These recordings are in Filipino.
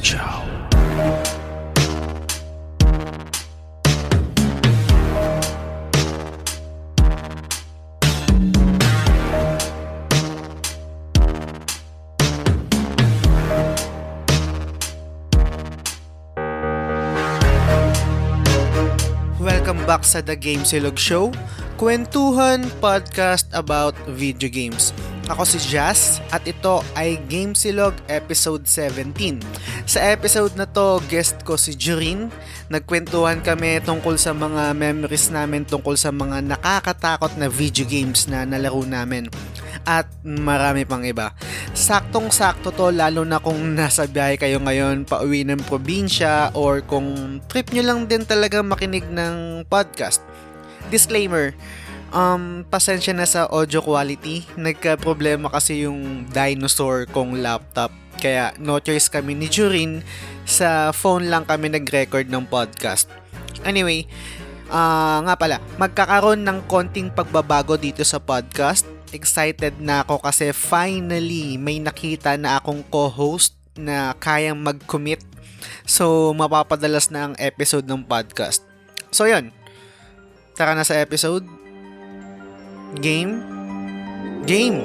Show. Welcome back sa The Game Silog Show, kwentuhan podcast about video games. Ako si Jazz at ito ay Game Silog episode 17. Sa episode na to, guest ko si Jurin. Nagkwentuhan kami tungkol sa mga memories namin tungkol sa mga nakakatakot na video games na nalaro namin. At marami pang iba. Saktong-sakto to lalo na kung nasa biyahe kayo ngayon pauwi ng probinsya or kung trip nyo lang din talaga makinig ng podcast. Disclaimer, um, pasensya na sa audio quality. Nagka-problema kasi yung dinosaur kong laptop. Kaya no choice kami ni Jurin. Sa phone lang kami nag-record ng podcast. Anyway, ah nga pala, magkakaroon ng konting pagbabago dito sa podcast. Excited na ako kasi finally may nakita na akong co-host na kayang mag-commit. So, mapapadalas na ang episode ng podcast. So, yun. Tara na sa episode. Game? Game!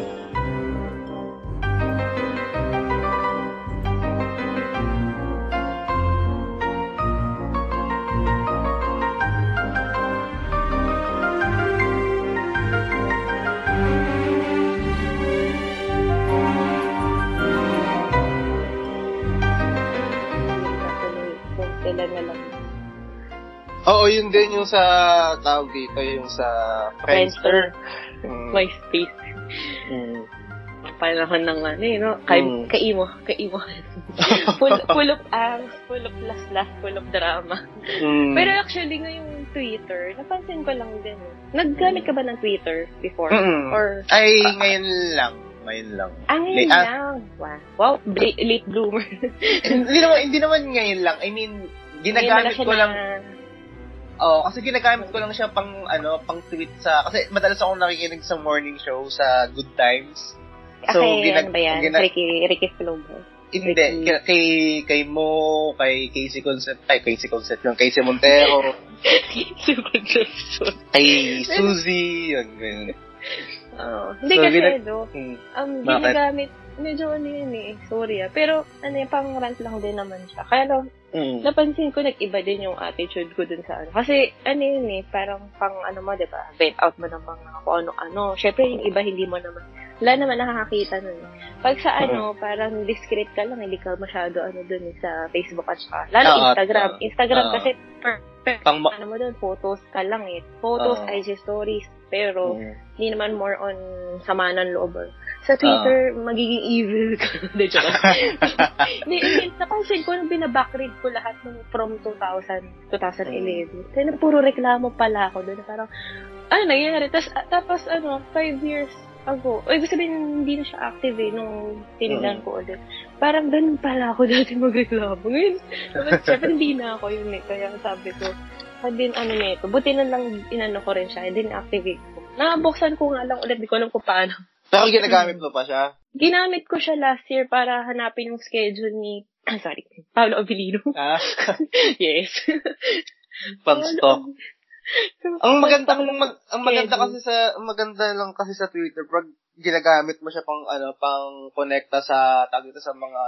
Natuloy Oo, yun din yung sa tawag dito, yung sa Friendster. Mm. MySpace. Mm. Panahon ng ano eh, no? Kay, Mm. Kaimo, kaimo. full, full of angst, full of las-las, full of drama. Mm. Pero actually, ngayong Twitter, napansin ko lang din. eh. Naggamit ka ba ng Twitter before? Mm. Or, Ay, ngayon lang. Ngayon lang. ah, ngayon Late- ah. lang. Wow. Wow, bla- late bloomer. hindi naman hindi naman ngayon lang. I mean, ginagamit ko lang. na- Oh, kasi ginagamit ko lang siya pang ano, pang tweet sa kasi madalas akong nakikinig sa morning show sa Good Times. So, ano ginag- ba yan? gina- Ricky, Ricky Flobo. Hindi, Ricky. kay, kay kay Mo, kay Casey Concept, ay Casey Concept yung Casey Montero, kay Suzy, yun, yun. Oo. Hindi So, kasi, ginag- no, Hmm. um, ginagamit, medyo ano yun eh, sorry ah. Pero, ano yung pang rant lang din naman siya. Kaya lang, Mm. napansin ko, nag-iba din yung attitude ko dun sa ano. Kasi, ano yun eh, parang pang ano mo, di ba, vent out mo ng mga kung ano-ano. Syempre, yung iba, hindi mo naman, wala naman nakakakita nun. Pag sa ano, parang discreet ka lang, hindi ka masyado ano dun eh, sa Facebook at saka, lalo Oo, Instagram. Instagram Oo. kasi, per, per, Pang ma- ano mo dun, photos ka lang eh. Photos, Oo. IG stories, pero, Mm. hindi naman more on sama ng loob. Sa Twitter, magiging evil ka. Hindi, joke napansin ko nung binabackread ko lahat nung from 2000, 2011. Kaya na puro reklamo pala ako doon. Parang, ano nangyari? Tapos, tapos ano, five years ago, o ibig sabihin, hindi na siya active eh, nung tinignan ko ulit. Parang ganun pala ako dati magreklamo. Ngayon, syempre hindi na ako yun eh. Kaya sabi ko, pag din ano na ito, buti na lang inano ko rin siya, din activate ko. Nabuksan ko nga lang ulit, di ko alam kung paano. Pero ginagamit mo pa siya? Ginamit ko siya last year para hanapin yung schedule ni, ah, sorry, Paolo Abilino. Ah, yes. pang stock. Ang maganda ang, mag, ang maganda kasi sa ang maganda lang kasi sa Twitter pag ginagamit mo siya pang ano pang connecta sa tag sa mga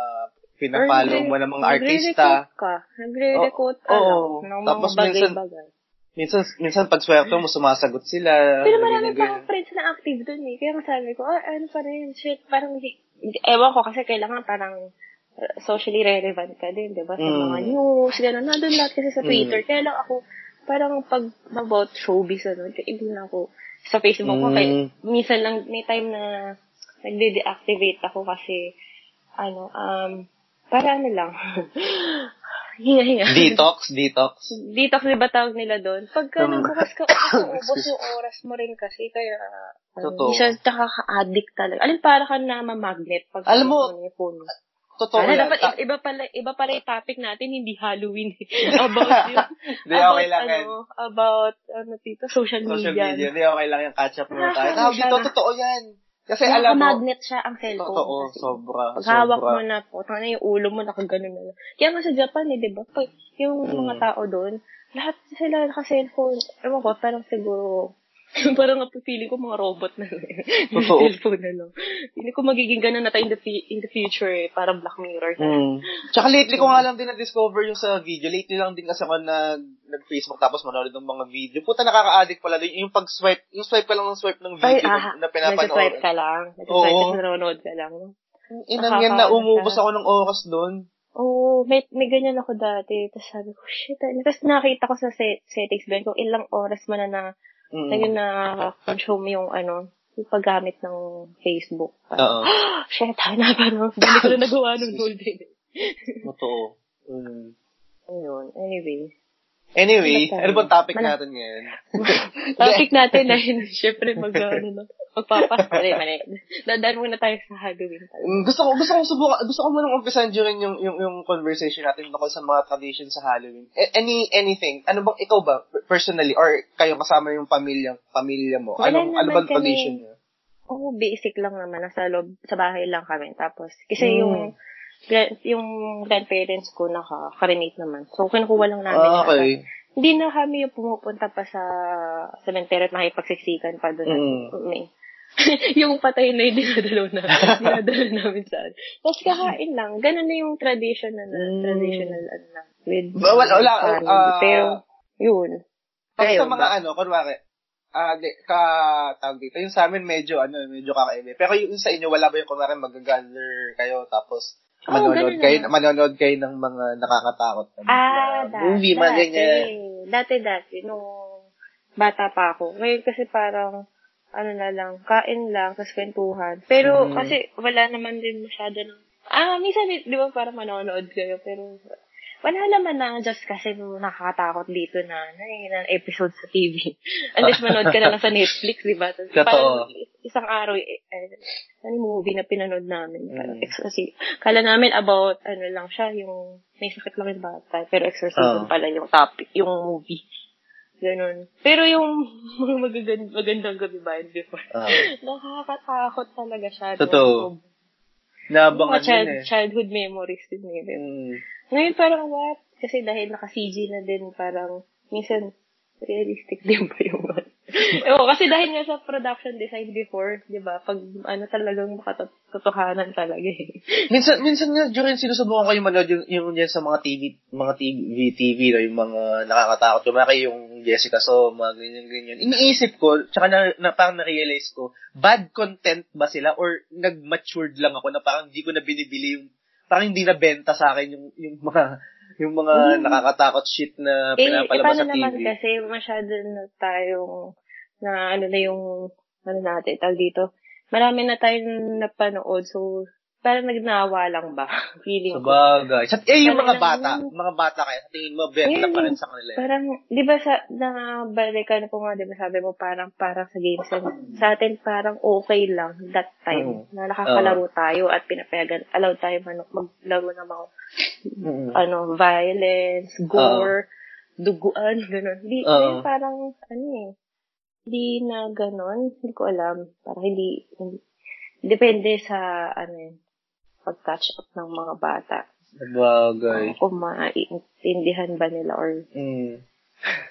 pinapollow mo ng mga artista. Nagre-recruit ka. Nagre-recruit ka Oo. lang ng Tapos mga minsan- bagay-bagay. Minsan minsan pag swerte mo sumasagot sila. Pero marami pa akong friends na active dun eh. Kaya nga sabi ko, ah, ano pa rin, shit, parang hindi, ewan ko kasi kailangan parang uh, socially relevant ka din, di ba? Sa Mm. mga news, gano'n. Nandun lahat kasi sa Mm. Twitter. Kaya lang ako, parang pag about showbiz, ano, hindi na ako sa Facebook ko. Mm. Kaya minsan lang, may time na nagde-deactivate ako kasi, ano, um, para ano lang, hinga-hinga. Detox, detox. Detox, di ba tawag nila doon? Pagka Um, nagbukas ka, ubos excuse. yung oras mo rin kasi, kaya, ano, Totoo. siya nakaka-addict talaga. Alin, para ka na mamagnet pag Alam mo, yung phone mo. Totoo Ano, yan. dapat, Ta- iba pala, iba pala yung topic natin, hindi Halloween. about yung, Hindi, about, okay lang yan. ano, about, ano dito, social media. Social media. Hindi, okay lang yung catch up muna tayo. Tawag dito, totoo yan. Kasi alam mo, Nakaka-magnet siya ang cellphone. totoo, kasi. sobra, Pag hawak mo na po, tanga yung ulo mo, nakaganon na lang. Kaya nga sa Japan eh, di ba? Pag yung Mm. mga tao doon, lahat sila naka-cellphone. Ewan ko, parang siguro, parang nga feeling ko mga robot na lang. Totoo. cellphone na lang. Feeling ko magiging ganun na tayo in the, fi- in the future eh. Parang Black Mirror. na. Mm. Tsaka lately ko nga lang din na-discover yung sa video. Lately lang din kasi ako nag, nag-Facebook tapos manonood ng mga video. Puta, nakaka-addict pala. Yung pag-swipe, yung swipe ka lang ng swipe ng Ay, video ah, na, na pinapanood. nag-swipe ka lang. Nag-swipe ka, nanonood ka lang. Inang yan na umubos ako ng oras doon. Oo, may, may ganyan ako dati. Tapos sabi ko, shit. ano. Tapos nakita ko sa set, settings doon kung ilang oras mo na na, Mm. na yun na consume yung ano, yung paggamit ng Facebook. Oo. shit, hana parang dali ko na nagawa nung whole day. Totoo. Mm. Ayun, anyway. Anyway, ano bang topic Mala- natin ngayon? Topic natin dahil syempre mag, ano, no, magpapas. Mali, mali. Dadaan muna tayo sa Halloween. Mm, gusto ko gusto ko subukan gusto ko munang umpisan during yung yung yung conversation natin tungkol sa mga tradition sa Halloween. Any anything, ano bang ikaw ba personally or kayo kasama yung pamilya pamilya mo? Wala Ano ano naman bang tradition niyo? Oo, basic lang naman. Nasa loob, sa bahay lang kami. Tapos, kasi Mm. yung, yung grandparents ko naka-cremate naman. So, kinukuha lang namin. Ah, siya. okay. Hindi na kami yung pumupunta pa sa cemetery at makipagsiksikan pa doon. Mm. Yung patay na yung dinadalo na, dinadalo namin sa Tapos kakain lang. Ganun na yung traditional, Mm. traditional, ano na, with Ba- wala- wala, ah, Pero, yun. Pag sa mga ba? ano, kunwari, ah, di, ka, tawag dito, yung sa amin medyo, ano, medyo kakaiba. Pero yung sa inyo, wala ba yung kunwari mag-gather kayo, tapos manonood ganun kayo, naman. manonood kayo ng mga nakakatakot na Ah, na da- movie, mga dati. ganyan. Dati, dati, nung bata pa ako. Ngayon kasi parang, ano na lang, kain lang, tapos kwentuhan. Pero, Mhm. kasi wala naman din masyado ng, ah, minsan, di ba parang manonood kayo, pero, wala naman na just kasi nakakatakot dito na, na, na episode sa TV. Unless manood ka na lang sa Netflix, di ba? Totoo. parang isang araw, eh, eh, ano yung movie na pinanood namin? Parang Mm. exorcism. Kala namin about, ano lang siya, yung may sakit lang yung bata, pero exorcism Oo. pala yung topic, yung movie. Ganun. Pero yung mga magagand- magandang gabi ba yun before? Ah, Nakakatakot talaga siya. Totoo. Mga Nabangan child, eh. childhood memories din eh. Mm. Ngayon parang what? Kasi dahil naka-CG na din, parang minsan realistic din ba yung Oo, kasi dahil nga sa production design before, di ba, pag ano talagang makatotohanan talaga eh. Minsan, minsan nga, during sinusubukan ko yung manood yung, yung yan sa mga TV, mga TV, TV, no, yung mga nakakatakot. Yung mga yung Jessica So, mga ganyan, ganyan. Iniisip ko, tsaka na, na parang na-realize ko, bad content ba sila or nag-matured lang ako na parang hindi ko na binibili yung, parang hindi na benta sa akin yung, yung mga, yung mga Mm. nakakatakot shit na Eh, eh, pinapalabas paano sa naman TV. kasi masyado na tayong, na ano na yung, ano natin, tawag dito, marami na tayong napanood, so, parang nagnawa lang ba? Feeling Sa ko. bagay. Sa, eh, yung mga bata, ganun. mga bata kaya, sa tingin mo, benta Ayun, pa rin sa kanila. Parang, di ba sa, nabalikan na po nga, di ba sabi mo, parang, parang sa games sa atin parang okay lang that time, Oo. na nakakalaro tayo at pinapayagan, allowed tayo man, maglaro ng mga, Mm. ano, violence, gore, duguan, gano'n. Di, ngayon parang, ano eh, hindi na gano'n, hindi ko alam, parang hindi, hindi depende sa, ano eh, pag-catch up ng mga bata. Bagay. Kung maintindihan ba nila or Mm.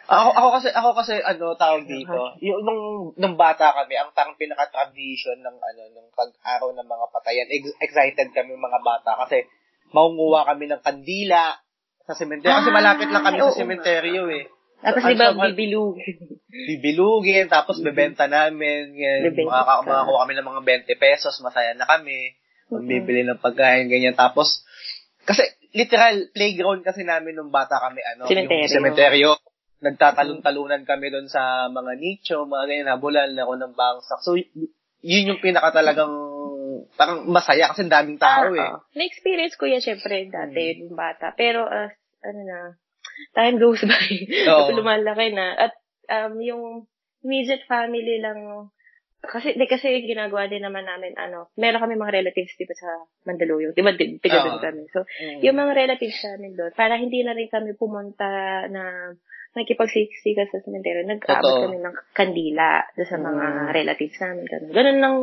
Ako, ako kasi, ako kasi, ano, tawag dito, yung, nung, nung bata kami, ang parang pinaka-tradition ng, ano, ng pag-araw ng mga patayan, ex- excited kami mga bata kasi, maunguha kami ng kandila sa sementeryo. Kasi Ah, malapit lang kami sa sementeryo eh. Tapos di ba sobrang- bibilugin? Bibilugin, tapos bebenta namin, yan, makaka- ka. makakuha kami ng mga 20 pesos, masaya na kami, magbibili ng pagkain, ganyan. Tapos, kasi, literal, playground kasi namin nung bata kami, ano, Sementeryo. yung sementeryo. Nagtatalon-talunan kami doon sa mga nicho, mga ganyan, habulan ako ng bangsak. So, yun yung pinaka talagang, parang masaya kasi daming tao eh. Ah, ah. Na-experience ko yan, syempre, dati, nung bata. Pero, as, ano na, time goes by. Oo. Lumalaki na. At, um, yung immediate family lang, kasi, di, kasi yung ginagawa din naman namin, ano, meron kami mga relatives, di ba, sa Mandaluyong. Di ba, tiga doon Oo. kami. So, Mm. yung mga relatives namin doon, para hindi na rin kami pumunta na nakikipagsiksikan sa sementeryo, nag-aabot kami ng kandila doon sa mga Mm. relatives namin. Ganun, ganun lang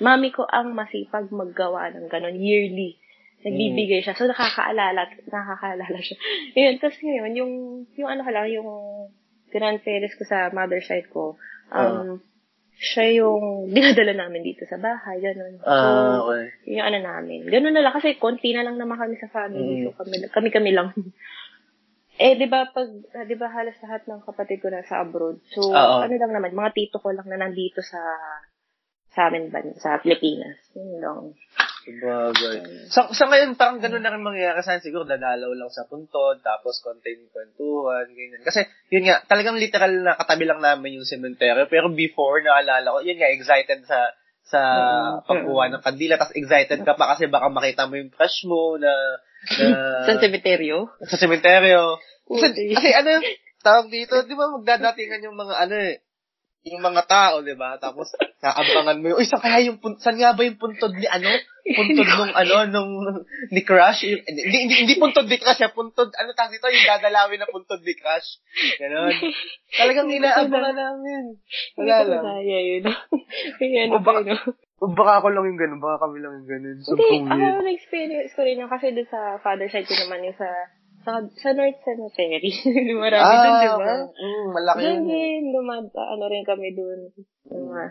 mami ko ang masipag maggawa ng ganon yearly. Nagbibigay siya. So, nakakaalala, nakakaalala siya. Yun, tapos ngayon, yung, yung ano ka lang, yung grandparents ko sa mother side ko, um, siya yung dinadala namin dito sa bahay, gano'n. So, Ah, okay. yung ano namin. Ganun na lang, kasi konti na lang naman kami sa family. Mm. So, kami, kami-kami lang. eh, di ba, pag, ah, di ba, halos lahat ng kapatid ko nasa abroad. So, Oo. ano lang naman, mga tito ko lang na nandito sa, sa amin ba, sa Pilipinas. Yun lang. Sabagay. Sa, sa ngayon, parang ganun na rin mangyayari sa. Siguro, dadalaw lang sa puntod, tapos konting kwentuhan, ganyan. Kasi, yun nga, talagang literal na katabi lang namin yung cemetery. Pero before, naalala ko, yun nga, excited sa sa Mm, pagkuha ng kandila, tapos excited ka pa kasi baka makita mo yung crush mo na, na Sa cemeteryo? sa sementeryo. Kasi, kasi ano, tawag dito, di ba magdadatingan yung mga ano eh, yung mga tao, di ba? Tapos, naabangan mo yung, uy, saan kaya yung, pun- saan nga ba yung puntod ni ano? Puntod nung ano, nung, ni Crush? Yung, hindi, hindi, hindi puntod ni Crush, ha? Puntod, ano tawag dito? Yung dadalawin na puntod ni Crush. Ganon. Talagang inaabangan namin. Hindi Wala lang. kaya yun. Kaya ano ba, no? O baka ako lang yung ganun, baka kami lang yung ganun. Hindi, ako years. na-experience ko rin yun kasi doon sa father side ko naman yung sa sa, sa North Cemetery. Marami Ah, doon, di ba? Mm, malaki Doon yun. eh. din, lumad, ano rin kami doon. Mga,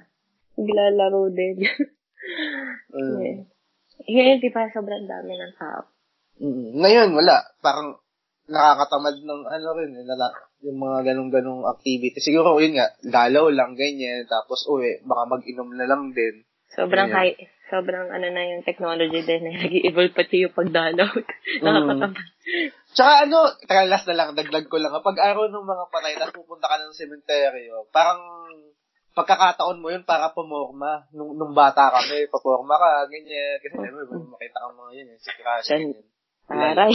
naglalaro din. Mm. yeah. Ngayon, di ba, sobrang dami ng tao. Mm. Ngayon, wala. Parang nakakatamad ng ano rin, eh, nala, yung mga ganong-ganong activity. Siguro, yun nga, galaw lang, ganyan. Tapos, uwi, baka mag-inom na lang din. Sobrang high, sobrang ano na yung technology din. Eh. Nag-evolve pati yung pagdalaw. Nakakatamad. Tsaka ano, teka, last na lang, dagdag ko lang. Pag araw ng mga patay, tapos pupunta ka ng sementeryo, parang pagkakataon mo yun para pumorma. Nung, nung bata kami, paporma ka, ganyan. Kasi naman, mm. makita ka mga yun, eh, si Crush. Yan. ganyan. Aray.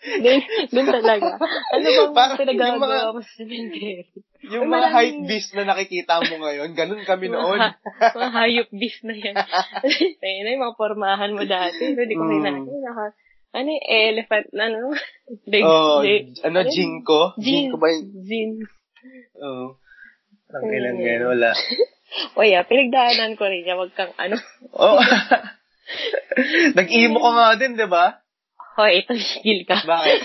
Doon, doon talaga. Ano bang Parang yung pinagagawa mga- mo sa cemetery? Yung Ay, mga maraming- hype beast na nakikita mo ngayon, ganun kami noon. Mga, hayop beast na yan. Ayun na yung mga pormahan mo dati. Hindi ko Mm. kinakita. Naka, ano yung elephant na ano? Leg, Oh, leg- ano, Jinko? Jin. Jinko ba yun? Jin. Oo. Ang ilan ngayon, wala. O yeah, pinagdaanan ko rin niya. Wag kang ano. Oh. Nag-emo ka nga din, di ba? Hoy, ito, higil ka. Bakit?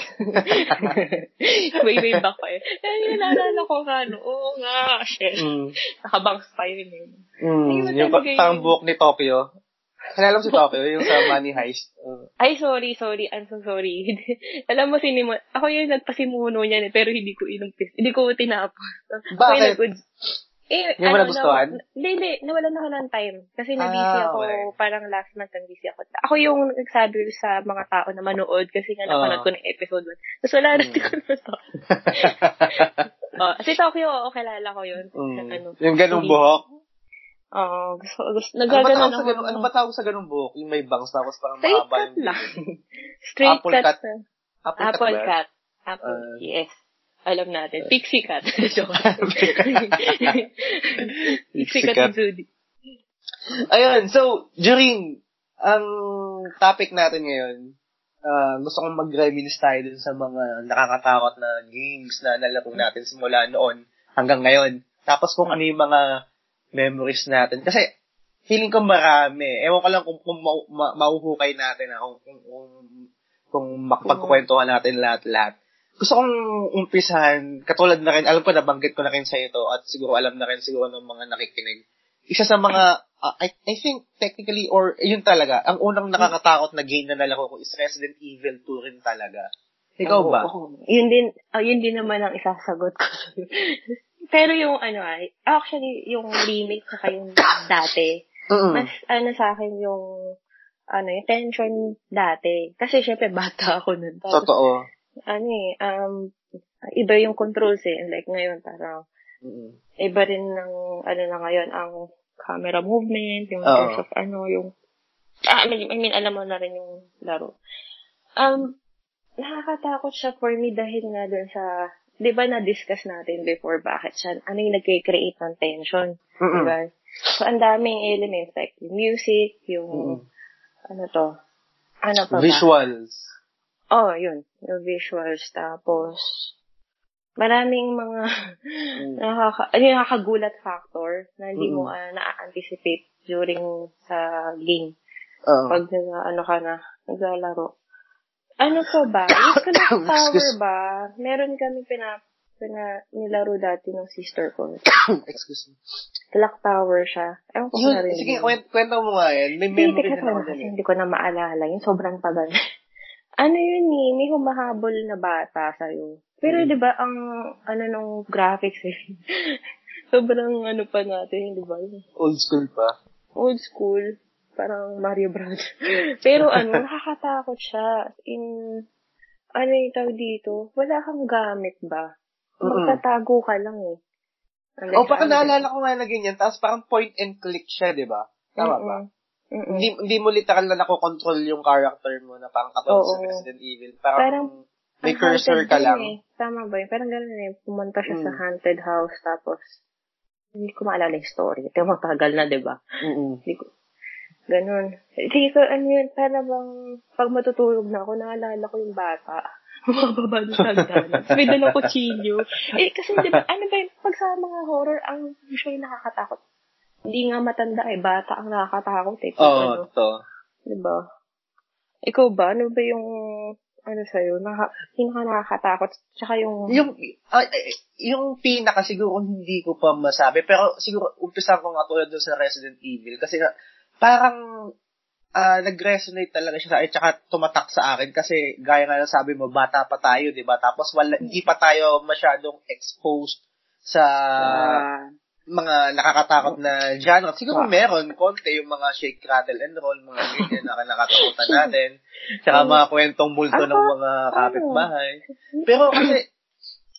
way, way back pa yun. Ay, naalala ko nga, ano. Oo nga, shit. mm. Nakabangs pa yun eh. Mm. Ay, Yung parang buhok ni Tokyo. Kilala mo si Tokyo, yung sa Money Heist. Uh, Ay, sorry, sorry. I'm so sorry. Alam mo, sinimo, ako yung nagpasimuno niyan eh, pero hindi ko inumpis. Hindi ko tinapos. Ako Bakit? yung nag- eh, Hindi mo nagustuhan? Na, hindi, hindi. Nawalan ako ng time. Kasi na-busy Ah, ako, okay. parang last month nang busy ako. Ako yung nagsabi sa mga tao na manood kasi nga napanood Ah. ko ng episode 1. Tapos wala na, Mm. hindi ko na to. oh, si Tokyo, oo, kilala ko yun. mm. Ano, Yung ganung buhok. Oo, gusto, gusto, Ano ba, nagaganon tawag sa ako. ano ba tawag sa ganung buhok? Yung may bangs tapos parang Straight mahaba cut yung... lang. Straight Apple cut. cut. na. Apple, Apple cut. ba? cut. Apple, Ah. yes. Alam natin. Pixie cut. Joke. Pixie and Judy. Ayun, so, during ang topic natin ngayon, ah, gusto kong mag-reminisce tayo dun sa mga nakakatakot na games na nalaro natin simula noon hanggang ngayon. Tapos kung ano yung mga memories natin. Kasi, feeling ko marami. Ewan ko lang kung, kung ma- ma- mauhukay natin, ah, kung, kung, kung, kung makapagkukwentuhan natin lahat-lahat. Gusto kong umpisahan, katulad na rin, alam ko nabanggit ko na rin sa ito at siguro alam na rin siguro ng mga nakikinig. Isa sa mga, uh, I, I think technically, or yun talaga, ang unang nakakatakot na game na nalaro ko is Resident Evil 2 rin talaga. Ikaw Oo, ba? oo. Yun din, oh, yun din naman ang isasagot ko. Pero yung ano ay, actually, yung remake saka yung dati, Mm-mm. mas ano sa akin yung ano, yung tension dati. Kasi syempre bata ako nun. Tapos, Totoo. Ano eh, um, iba yung controls eh. Like ngayon, parang Mm-mm. iba rin ng, ano na ngayon, ang camera movement, yung Oo. terms of ano, yung, ah, I mean, I mean, alam mo na rin yung laro. Um, nakakatakot siya for me dahil nga dun sa, di ba na-discuss natin before bakit siya, ano yung nag-create ng tension, di Mm-mm. ba? So, ang daming elements, like music, yung, Mm-mm. ano to, ano pa ba? Visuals. Oh, yun. Yung visuals. Tapos, maraming mga Mm. nakaka, ano yung nakakagulat factor na hindi mo Mm. ah, na-anticipate during sa game. Oo. Pag nag- ano ka na, naglalaro. Ano po ba? Yung clock tower ba? Meron kami pina, pina nilaro dati ng sister ko. Excuse me. Clock tower siya. Ewan ko Yun, narinig sige, mo. kwent, kwento mo nga yan. May memory lang ako eh. hindi ko na maalala. Yung sobrang tagal. Ano yun eh, may humahabol na bata sa'yo. Pero Mm. di ba ang ano nung graphics eh. sobrang ano pa natin, di ba? Old school pa. Old school. Parang Mario Bros. Pero ano, nakakatakot siya. In, ano yung tawag dito? Wala kang gamit ba? Mm-mm. Magtatago ka lang eh. O, oh, parang naalala ko nga na ganyan. Tapos parang point and click siya, di ba? Tama ba? Mm-mm. Hindi, hindi mo literal na nakokontrol yung character mo na parang katulad sa. Resident Evil. Parang, Parang may cursor ka lang. Eh. Tama ba yun? Parang gano'n eh. Pumunta siya sa Mm. haunted house tapos hindi ko maalala yung story. Ito matagal na, di ba? Hindi ko. Ganun. Hindi ko, ano yun, para bang, pag matutulog na ako, naalala ko yung bata. Mababa sa hagdanan. May dalang kutsilyo. Eh, kasi di ba, ano ba yun, pag sa mga horror, ang usually nakakatakot. Hindi nga matanda eh, bata ang nakakatakot eh. Oo, ano, to. di ba? Ikaw ba, ano ba yung, ano sa'yo, naka, pinaka nakakatakot, tsaka yung, Yung, eh, yung pinaka siguro hindi ko pa masabi. Pero siguro, umpisa ko nga tulad doon sa Resident Evil. Kasi nga, parang, ah nag-resonate talaga siya sa akin, tsaka tumatak sa akin. Kasi, gaya nga ng sabi mo, bata pa tayo, di ba? Tapos, wala, hindi pa tayo masyadong exposed sa ah, mga nakakatakot na genre. Siguro meron, konti yung mga shake, rattle, and roll, mga ganyan na nakakatakutan natin. Tsaka mga kwentong multo ng mga kapitbahay. Pero kasi,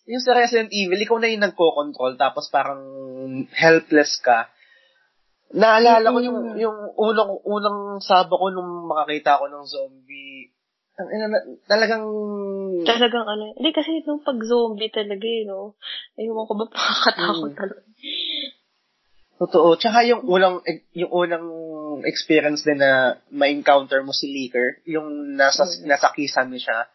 yung sa Resident Evil, ikaw na yung nagko-control, tapos parang helpless ka. Naalala ko yung, yung unang, unang sabo ko nung makakita ko ng zombie. Ang ina na, talagang, Talagang ano, hindi kasi nung pag zombie talaga eh, no? Ewan ko ba pakakatakot Mm. talaga. Totoo. Tsaka yung unang, yung unang experience din na ma-encounter mo si Licker, yung nasa, Mm. nasa kisame siya.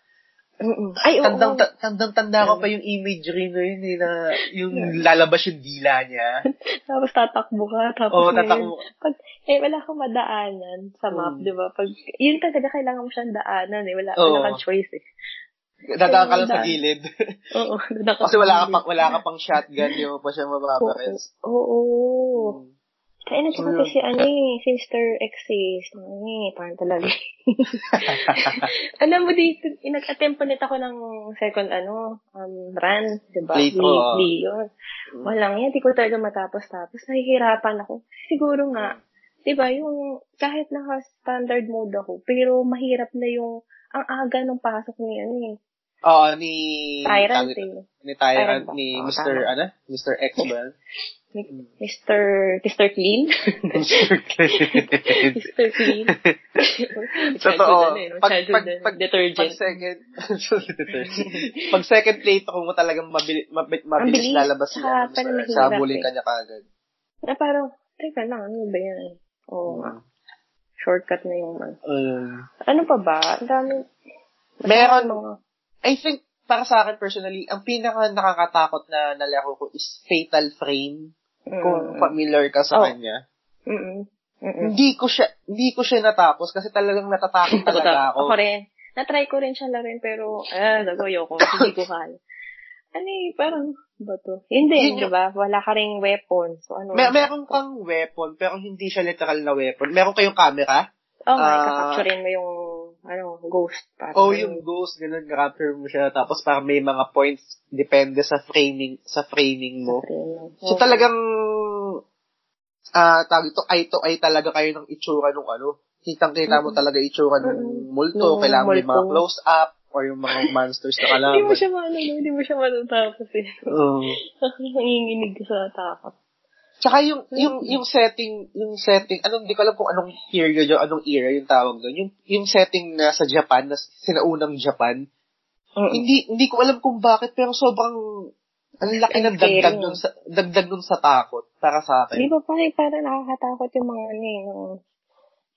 Mm-mm. Ay, oo. Tandang, ta- tandang tanda ko pa yung imagery na yun, eh, na yung lalabas yung dila niya. Tapos tatakbo ka, tapos Oo, tatakbo. Pag, eh, wala kang madaanan sa map, Mm. di ba? Pag, yun talaga kailangan mo siyang daanan eh. Wala, Oo. wala kang choice eh. Dadaan ka lang sa gilid. Oo. dadaan Kasi wala ka pang, wala ka pang shotgun, di mo pa siya mababares. Oo. Oo. Mm. Kaya na So, tsaka si ano eh, Sister eh, ano eh, parang talaga. Alam mo dito, nag-attempt ulit ako ng second ano, um, run, di ba? Playthrough, Weekly yun. Mm. Walang yan, di ko talaga matapos-tapos. Nahihirapan ako. Siguro nga, di ba, yung kahit naka-standard mode ako, pero mahirap na yung, ang aga ng pasok ni ano eh. Oo, ni... Tyrant eh. Ni Tyrant, ni Mr. tama. ano? Mr. X ba? Mr. Mr. Clean? Mr. Mr. Clean? Totoo. Ano eh? Pag, pag, ano, pag, detergent. pag second, pag second plate ko mo talagang mabili, mabilis, mabilis bilis, lalabas mahirap Sabulin eh. ka niya kagad. Na parang, teka lang, ano ba yan? Oo nga. Shortcut na yung ano. Um, Ano pa ba? Ang dami. Meron- Mga, I think, para sa akin personally, ang pinaka nakakatakot na nalaro ko is Fatal Frame. Kung familiar ka sa Oh. kanya. Mm-mm. Mm-mm. Hindi ko siya, hindi ko siya natapos kasi talagang natatakot talaga ako. Ako rin. Na-try ko rin siya larin pero, ah, nagayo ko. Hindi ko kaya. Ano eh, parang, ba to? Hindi, di ba? Wala ka ring weapon. So, ano? Mer meron kang weapon, pero hindi siya literal na weapon. Meron kayong camera. Oh, nga, ah, kakapturin mo yung, ano, ghost. Parang, Oh, yung ghost, ganun, capture mo siya. Tapos parang may mga points, depende sa framing, sa framing mo. So talagang, ah, tawag ito, eye to eye talaga kayo ng itsura nung ano. Kitang-kita mo talaga itsura ng multo. Nung Kailangan mo yung mga multo. close-up or yung mga monsters na kalaban. Hindi mo siya maano, no? hindi mo siya matatapos eh. Oo. Nanginginig ka sa takot. Tsaka yung, yung, yung setting, yung setting, anong, di ko alam kung anong period yung, anong era yung tawag doon. Yung, yung setting na sa Japan, na sinaunang Japan, hindi, hindi ko alam kung bakit, pero sobrang, ang laki ng dagdag nun sa, dagdag nun sa takot, para sa Di akin. ba parang, parang nakakatakot yung mga ano eh, yung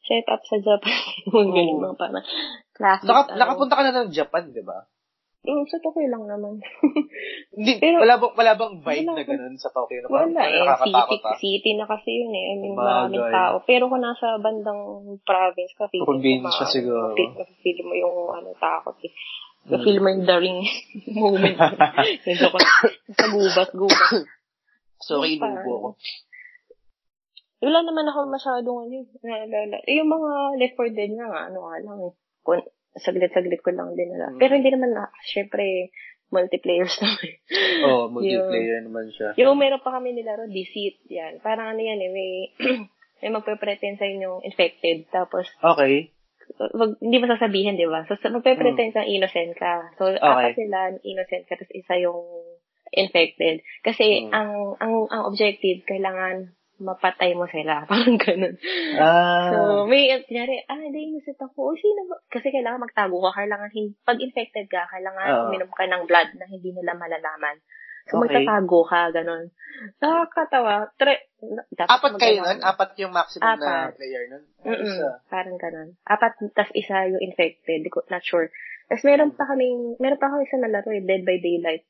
set up sa Japan. Yung ganun, Oo. mga parang classic. Naka, ano. nakapunta ka na ng Japan, di ba? Mm, sa Tokyo lang naman. Hindi, Pero- wala bang, wala bang vibe Wala. na ganun sa Tokyo? Na Wala eh. City, ah. city na kasi yun eh. I mean, Sabagay. maraming tao. Pero kung nasa bandang province ka, feeling Probinsya ma- siguro. Feel, feel mo yung ano, takot eh. Hmm. Feel mo yung daring moment. Medyo ko sa gubat-gubat. Sorry, inubo ko. Wala naman ako masyadong ano, eh, naalala. Eh, yung mga Left 4 Dead nga, nga, ano nga lang eh. Kung, saglit-saglit ko lang din nila. Mm. Pero hindi naman na, syempre, multiplayers naman. Oo, oh, multiplayer naman siya. yung meron pa kami nilaro, Deceit, yan. Parang ano yan eh, may, may magpe-pretend sa inyong infected. Tapos, Okay. wag, hindi mo sasabihin, di ba? So, magpe-pretend kang innocent ka. So. Okay. apat sila, innocent ka, tapos isa yung infected. Kasi, Hmm. ang, ang, ang objective, kailangan mapatay mo sila. Parang ganun. Ah. So, may, kunyari, ah, hindi, innocent ako. O, sino ba? Kasi kailangan magtago ka. Kailangan, hin- pag infected ka, kailangan Oo. uminom ka ng blood na hindi nila malalaman. So, Okay. magtatago ka, ganun. Nakakatawa. Tre, dapat apat kayo nun? Apat yung maximum na Apat. player nun? Mm-mm, Isa. parang ganun. Apat, tas isa yung infected. Di ko, not sure. Tapos meron pa kaming, meron pa kami isa na laro eh, Dead by Daylight.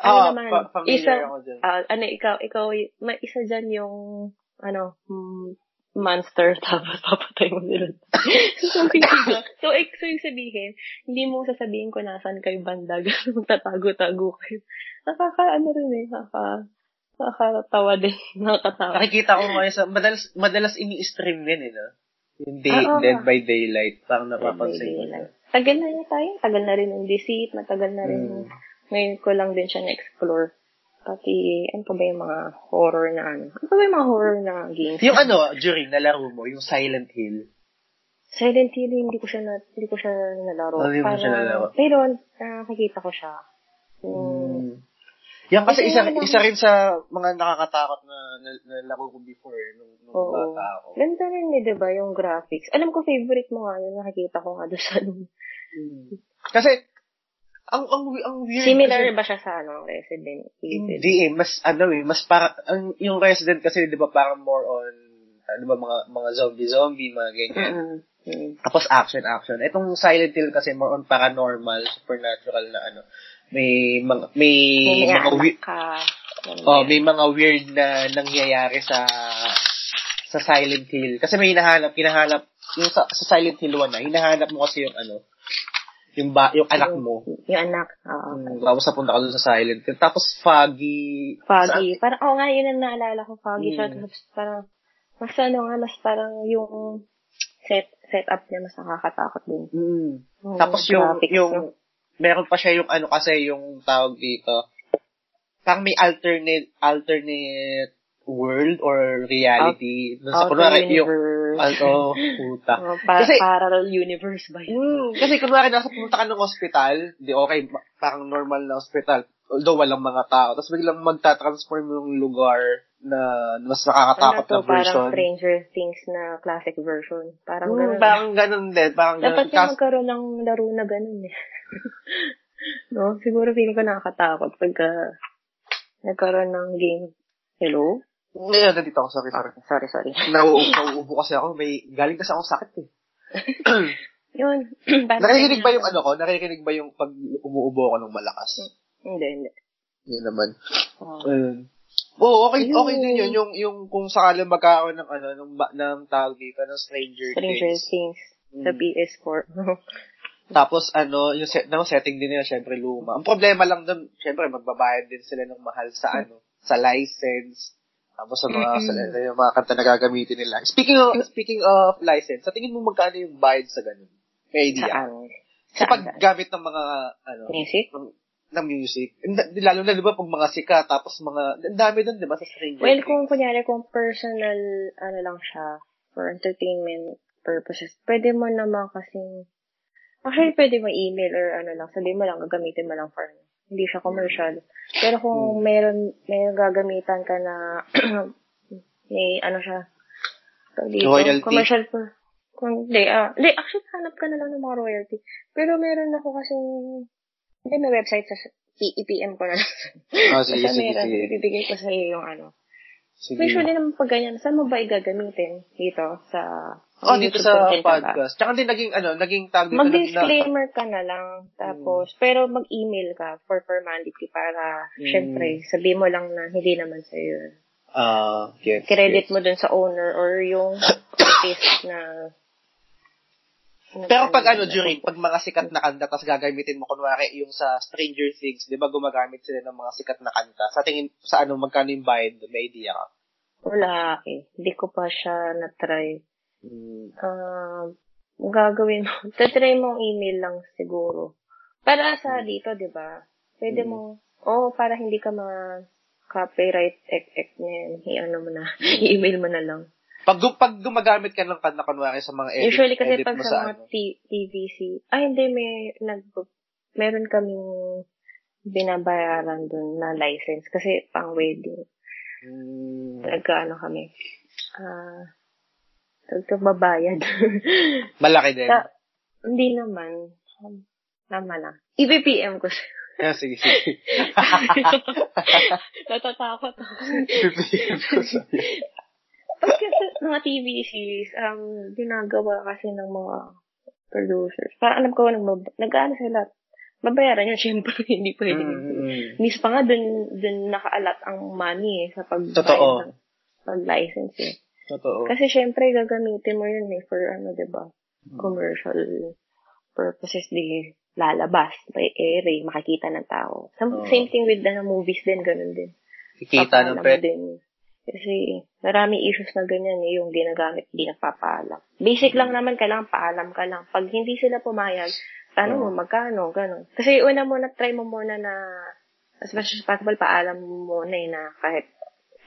Ano Ah, naman, familiar isa-. Ah, ano, ikaw, ikaw, may isa dyan yung, ano, mm, monster, tapos papatay mo nila. so, so, eh, so, yung sabihin, hindi mo sasabihin kung nasan kayo banda, gano'n magtatago-tago kayo. Nakaka, ano rin eh, nakaka, nakakatawa din, nakakatawa. Nakikita ko ngayon sa, madalas, madalas ini-stream yan eh, no? Yung day, Ah, Dead by Daylight. Parang napapansin ko. Tagal na niya tayo. Tagal na rin yung deceit. Matagal na rin. Mm. Ngayon ko lang din siya na-explore. Pati, ano pa ba yung mga horror na ano? Ano pa ba yung mga horror na games? Yung ano, during nalaro mo, yung Silent Hill. Silent Hill, hindi ko siya na, hindi ko siya nalaro. Ah, hindi mo siya nalaro. Pero, nakakita ko siya. Yung, Mm. Yan kasi isa, ano isa rin sa mga nakakatakot na, na, na laro ko before eh, nung, nung Oo. bata ako. Ganda rin eh, diba? Yung graphics. Alam ko, favorite mo nga yun. Nakikita ko nga doon sa ano. Mm. Kasi, ang, ang, ang weird Similar kasi, ba siya sa ano, Resident Evil? Hindi eh, mas ano eh, mas para ang yung Resident kasi 'di ba parang more on ano ba mga mga zombie zombie mga ganyan. Mm-mm. Mm. Tapos action action. Itong Silent Hill kasi more on paranormal, supernatural na ano. May mga may May mga weird oh, may mga weird na nangyayari sa sa Silent Hill. Kasi may hinahanap, hinahanap yung sa, sa Silent Hill 1 na, hinahanap mo kasi yung ano, yung ba, yung anak mo. Yung anak. Oo. Mm, tapos napunta ka dun sa Silent. Tapos foggy. Foggy. Parang, oh nga, yun ang naalala ko. Foggy siya. Mm. Tapos parang, mas ano nga, mas parang yung set setup niya mas nakakatakot din. Mm. Yung Tapos yung, graphics, yung, meron pa siya yung ano kasi, yung tawag dito, parang may alternate, alternate world or reality. Dun sa Outer kunwari, yung. Ano, puta. Oh, pa- Kasi- parallel universe ba yun? Mm, kasi kunwari nasa pumunta ka ng hospital, di okay, parang normal na hospital, although walang mga tao, tapos biglang magta-transform yung lugar na mas nakakatakot Ano to, na version. parang Stranger Things na classic version. Parang Mm, ganun. parang ganun din. Parang Dapat ganun. yung Kas- magkaroon ng laro na ganun eh. no? Siguro feeling ko nakakatakot pagka nagkaroon ng game. Hello? Ngayon, nandito ako. Sorry, sorry. Sorry, sorry. Nauubo, kasi ako. May, galing kasi ako sakit eh. Yun. Parang Nakirinig ba yung ano ko? Nakirinig ba yung pag umuubo ako ng malakas? Hindi, hindi. Yun naman. Oh. Ayun. Oo, okay, Ayun. okay din yun. Yung, yung kung sakali magkakaroon ng ano, ng, ng tawag dito, ng Stranger, Stranger Things. Things sa Mm. PS4. Tapos ano, yung set, no, setting din nila syempre luma. Ang problema lang doon, syempre magbabayad din sila ng mahal sa ano, sa license. Tapos sa mga sa, yung mga kanta na gagamitin nila. Speaking of speaking of license, sa tingin mo magkano yung bayad sa ganun? May idea? Saan? Sa paggamit ng mga ano, Music? ng, ng music. Lalo na 'di ba pag mga sikat tapos mga ang dami doon 'di ba sa Stranger Well, Things. kung kunyari, kung personal, ano lang siya, for entertainment purposes, pwede mo naman kasing, actually, pwede mo email or ano lang, sabihin mo lang, gagamitin mo lang for, hindi siya commercial. Pero kung meron, may gagamitan ka na, may, ano siya, dito, Royalty. commercial pa. Kung, hindi, ah, hindi, actually, hanap ka na lang ng mga royalty. Pero meron ako kasing, hindi, may website sa, i-PM ko na lang. Ah, sige, Basta sige, meron, sige. ibibigay ko sa'yo yung ano, Sige. Usually naman pag ganyan, saan mo ba igagamitin? Dito, sa Oh, dito sa content ka podcast. Tsaka din naging, ano, naging tag dito. Mag-disclaimer ka na lang. Tapos, pero mag-email ka for formality para, Mm. syempre, sabi mo lang na hindi naman sa'yo. yun. Ah, yes. Credit yes. mo dun sa owner or yung artist na... na- Pero pag ano, during, pag mga sikat na kanta, tapos gagamitin mo, kunwari, yung sa Stranger Things, di ba gumagamit sila ng mga sikat na kanta? Sa tingin, sa ano, magkano yung bayad? May idea ka? Wala eh. Hindi ko pa siya na-try. Mm. Ah, gagawin mo. Tatry mo email lang siguro. Para sa dito, di ba? Pwede Mm. mo, oh, para hindi ka ma copyright ek ek niyan. I-ano mo na. I-email mo na lang. Pag, pag gumagamit ka ng kanta, kunwari, sa mga edit, Usually kasi edit pag mo sa mga ano. T- TVC, ay hindi, may, nag, meron kaming binabayaran dun na license kasi pang wedding. Mm, Nagkaano kami. Ah, nagkababayad. malaki din. Sa- hindi naman. Naman na. I-PPM ko siya. Yeah, sige, sige. Natatakot ako. PPM ko sa'yo. Pag kasi mga TV series, um, ginagawa kasi ng mga producers. Para alam ko, nag nag-ano sila. Babayaran yun, syempre, hindi pwede. Mm, Miss pa nga, dun, dun nakaalat ang money eh, sa pag Totoo. ng pag-license eh. Totoo. Kasi syempre, gagamitin mo yun eh, for ano, di ba? Mm. Commercial purposes, di lalabas, may ere, makikita ng tao. Some, Oo. Same thing with the movies din, ganun din. Kikita ng mo din. Kasi maraming issues na ganyan eh, yung ginagamit, hindi nagpapaalam. Basic lang naman, kailangan paalam ka lang. Pag hindi sila pumayag, tanong mo, Oo. magkano, gano'n. Kasi una muna, try mo muna na, as much as possible, paalam mo muna eh, na kahit,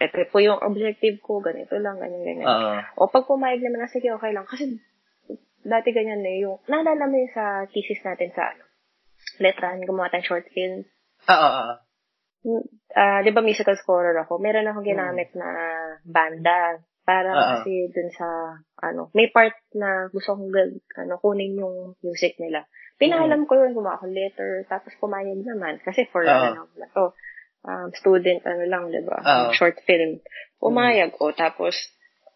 ito po yung objective ko, ganito lang, ganyan, ganyan. Oo. O pag pumayag naman na, sige, okay lang. Kasi, dati ganyan eh, yung, naalala mo yung sa thesis natin sa, ano, letrahan, gumawa tayong short film. Ah, ah, ah. Ah, 'di ba musical scorer ako? Meron akong ginamit na banda para Hmm. Ah. kasi dun sa ano, may part na gusto kong ano kunin yung music nila. Pinahalam ko yun, gumawa ako letter, tapos pumayag naman kasi for ah. ano na to, um, student ano lang, 'di ba? Ah. Short film. Pumayag ko tapos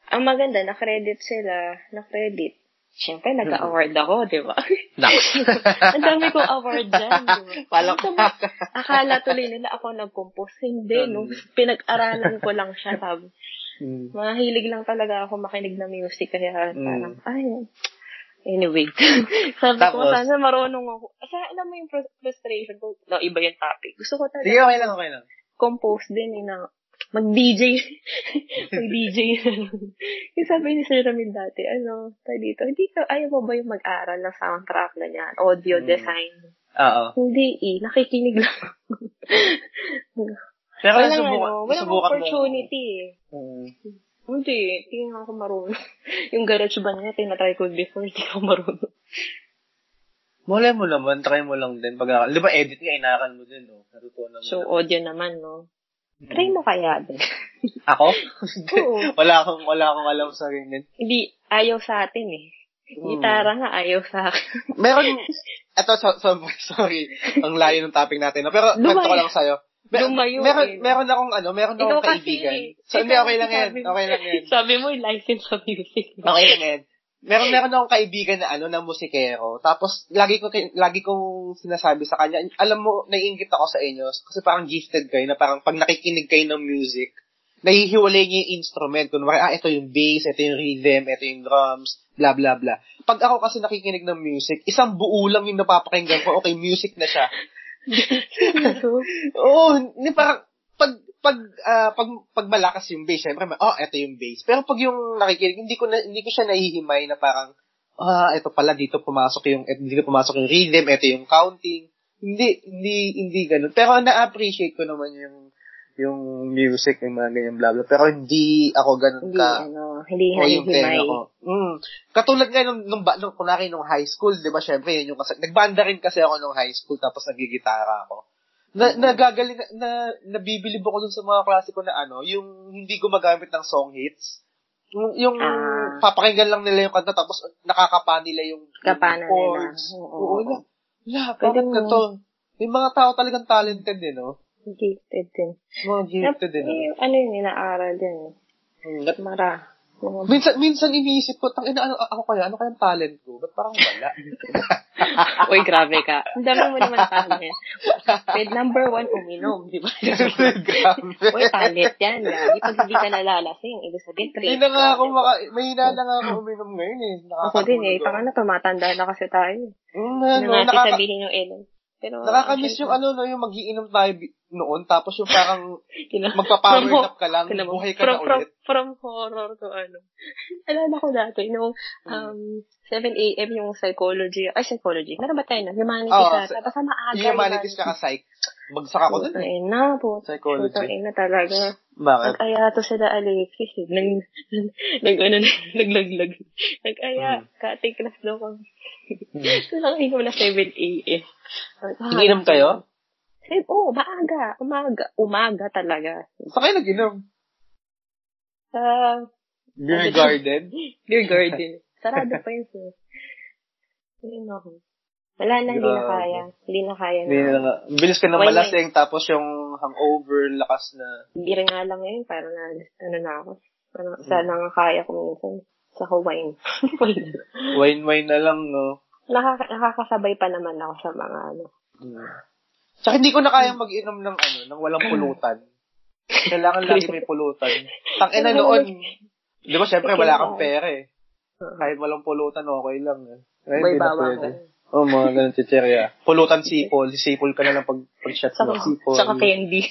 ang maganda na credit sila, na credit. Siyempre, nag-award ako, di ba? Ang dami kong award dyan, di ba? Akala tuloy nila ako nag-compose. Hindi, no? Pinag-aralan ko lang siya, sabi. Mm. Mahilig lang talaga ako makinig ng music kaya Mm. parang, ay, anyway. sabi ko, Tapos? sana marunong ako. Sa, alam mo yung frus- frustration ko, no, iba yung topic. Gusto ko talaga Sige, okay lang, okay lang. compose din eh, na mag-DJ. mag-DJ yung sabi ni Sir Ramil dati, ano, tayo dito, hindi ka, ayaw mo ba yung mag-aral ng soundtrack na yan, audio Mm. design? Oo. Hindi eh, nakikinig lang. Pero walang subukan, ano, walang subukan opportunity eh. Mo. Mm. Hindi, tingin ako marunong. yung garage band niya, tinatry ko before, hindi ako marunong. Malay mo naman, try mo lang din. Pag, di ba edit nga, inakan mo din, no? Natutunan mo. So, audio naman, no? Try mo kaya din. Ako? Oo. wala akong, wala akong alam sa ganyan. Hindi, ayaw sa atin eh. Hmm. Gitara nga, ayaw sa akin. Meron, eto, so, so, sorry, ang layo ng topic natin. No? Pero, kwento ko lang sa'yo. Mer- Lumayo meron, eh. meron akong, ano, meron Ikaw akong kasi, kaibigan. So, hindi, okay lang yan. Okay lang yan. Sabi mo, license sa music. Okay lang yan. Meron, meron akong kaibigan na, ano, na musikero. Tapos, lagi ko, lagi kong sinasabi sa kanya, alam mo, naiingit ako sa inyo, kasi parang gifted kayo, na parang pag nakikinig kayo ng music, nahihiwalay niyo yung instrument. Kunwari, ah, ito yung bass, ito yung rhythm, ito yung drums, bla bla bla. Pag ako kasi nakikinig ng music, isang buo lang yung napapakinggan ko, okay, music na siya. Oo, hindi parang, pag, pag, ah, pag, pag malakas yung bass, syempre, oh, ito yung bass. Pero pag yung nakikinig, hindi ko na, hindi ko siya nahihimay na parang, ah, ito pala, dito pumasok yung, eh, dito pumasok yung rhythm, ito yung counting. Hindi, hindi, hindi ganun. Pero na-appreciate ko naman yung, yung music, yung mga ganyan, bla bla. Pero hindi ako ganun hindi, ka, ano, hindi o yung nahihimay. tenga ko. Mm. Katulad nga nung, nung, nung, kunwari nung high school, di ba, syempre, yun yung kasi, nagbanda rin kasi ako nung high school, tapos nagigitara ako. Na, nagagaling, na, na, nabibilib ako dun sa mga klase ko na ano, yung hindi gumagamit ng song hits. Yung, yung Ah. papakinggan lang nila yung kanta, tapos nakakapa nila yung, Kapana yung nila. chords. Oo, Oo, oo. wala. Wala, Pwede mo-? May mga tao talagang talented eh, no? Gifted din. Mga gifted no? Eh, ano yun, inaaral din. Mm, Mara. Mga- Minsan, minsan iniisip ko, tang ina, ano, ako kaya, ano kaya talent ko? Ba't parang wala? Uy, grabe ka. Ang dami mo naman talent. Ped number one, uminom, di ba? Grabe. Uy, talent yan. Lagi pag hindi ka nalalasing, ibig sabihin, Hindi trip. na nga ako maka, mahina na nga ako uminom ngayon eh. Ako din eh. Parang na, tumatanda na kasi tayo. Mm, Ano nakaka- sabihin yung Ellen. Pero, nakakamiss yung ano, no, yung magiinom tayo noon, tapos yung parang magpa-power From nap ka lang, Kina- buhay ka from, na from, ulit. from horror to ano. Alala ko dati, nung um, 7 a.m. yung psychology, ay psychology, meron ba tayo na? Humanities sa- tapos sa maaga. Yung humanities ka ka psych. Bagsak ako dun eh. Na po. Psychology. Putang ina talaga. Bakit? Nag-aya to sila Alexis eh. Nag, nag, ano, naglaglag. Nag-aya, Hmm. cutting class daw kami. So, nakikinig na 7 a.m. Nagiinom kayo? Eh, Oo, oh, maaga. Umaga. Umaga talaga. Saan kayo nag-inom? Sa Beer Garden? Beer Garden. Sarado pa yun, sir. Ayun ako. Wala na, hindi na kaya. Hindi na kaya Hindi na. na nga. Bilis ka na Why malasing, tapos yung hangover, lakas na. Hindi rin nga lang ngayon, parang na, ano na ako. Ano, Hmm. sana nga kaya ko minsan. Sa Hawaiian. Wine-wine na lang, no? Nakaka- nakakasabay pa naman ako sa mga ano. Mm. Tsaka hindi ko na kayang mag-inom ng ano, ng walang pulutan. Kailangan lagi may pulutan. Tang ina noon. Di ba, syempre, wala kang pera eh. Kahit walang pulutan, okay lang. Eh. Ngayon, May hindi na bawa pwede. Oo, oh, mga ganun chicherya. Pulutan sipol. Sipol ka na lang pag, pag shot Saka, mo. Sipol. saka candy.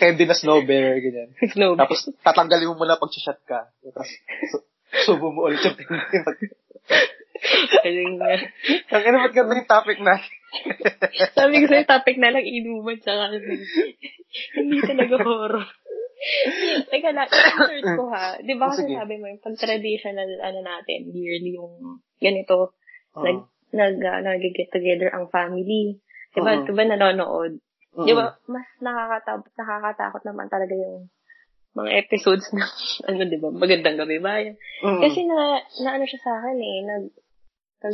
candy na snowberry, ganyan. Snow. Tapos, tatanggalin mo muna pag shot ka. Tapos, su- subo mo ulit yung candy. Ayun nga. Ang ina, ba't ganda yung topic na? Sabi ko sa'yo, topic na lang inuman tsaka ano. Hindi talaga horror. Teka lang, i-search ko ha. Di ba kasi sabi mo yung pag traditional, ano natin, yearly yung ganito, Oo. nag, nag, uh, nag-get together ang family. Di ba, Oo. di ba nanonood? Mm-mm. Di ba, mas nakakatakot, nakakatakot naman talaga yung mga episodes na, ano, di ba, magandang gabi bayan. Mm-mm. Kasi na, na ano siya sa akin eh, nag,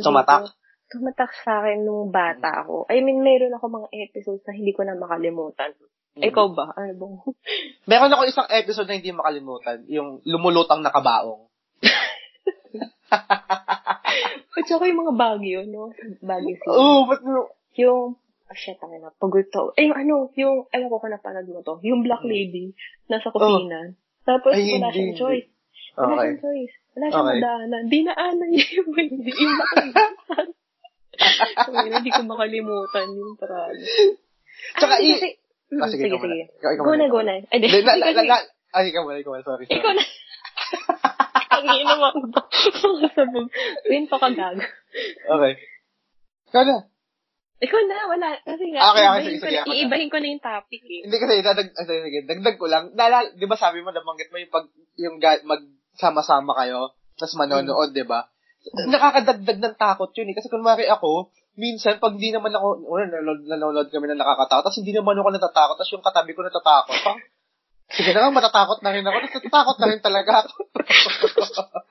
Tumatak? Tumatak sa akin nung bata ako. I mean, meron ako mga episodes na hindi ko na makalimutan. Mm. Ikaw ba? Ano bang? Meron ako isang episode na hindi makalimutan. Yung lumulutang nakabaong. At saka yung mga bagyo, no? Bagyo scene. Oo, oh, ba't mo? Yung, ah, shit, ang na, pagod to. Eh, yung ano, yung, alam ko kung napanood mo to, yung black lady, nasa kusina. Tapos, Hmm. Ay, wala siyang choice. Wala Okay. siyang choice. Wala siyang Okay. madaanan. Di naanan niya yung hindi. Yung black lady. Ay, hindi ko makalimutan yung parang. Tsaka, Ay, i- kasi, Ah, sige, sige, sige. Go na, go na. Ay, di, ay, ikaw muna, ikaw muna. Sorry, sorry. Ikaw na. Ang ina mo ba? Sabog. Yun pa kagag. Okay. Ikaw na. Ikaw na, wala. Kasi nga, Okay, okay, iibahin sige, ko sige, na- iibahin ko na yung topic eh. Hindi kasi, dadag, ah, sige, sige, dagdag ko lang. Nalala, di ba sabi mo, nabanggit mo yung pag, yung ga, magsama-sama kayo, tapos manonood, di ba? Nakakadagdag ng takot yun eh. Kasi kunwari ako, minsan, pag di naman ako, una, nanonood, nanonood kami na nakakatakot, tapos hindi naman ako natatakot, tapos yung katabi ko natatakot. Parang, sige na matatakot na rin ako, natatakot na rin talaga ako.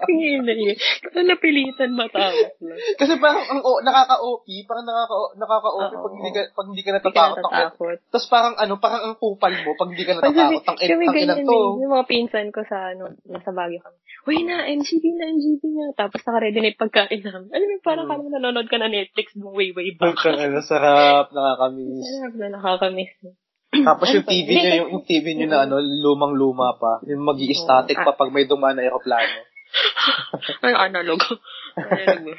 Hindi na yun. Kaya napilitan matakot lang. Kasi parang, ang, oh, nakaka-OP, parang nakaka, nakaka-OP Oo. pag hindi ka, pag hindi ka Hindi ka natatakot. Natatakot. Tapos parang ano, parang ang kupal mo pag hindi ka natatakot. Ang, kami ganyan to. eh. Yung mga pinsan ko sa, ano, nasa Baguio kami. Uy na, MGB na, MGB na. Tapos naka-ready na yung pagkain namin. Alam mo, parang Hmm. mo nanonood ka na Netflix nung way, way back. Ang sarap, nakakamiss. Sarap na nakakamiss. Tapos yung? TV nyo, yung, yung TV nyo na ano, lumang-luma pa. Yung mag static pa pag may dumaan na aeroplano. Ang analog. analog.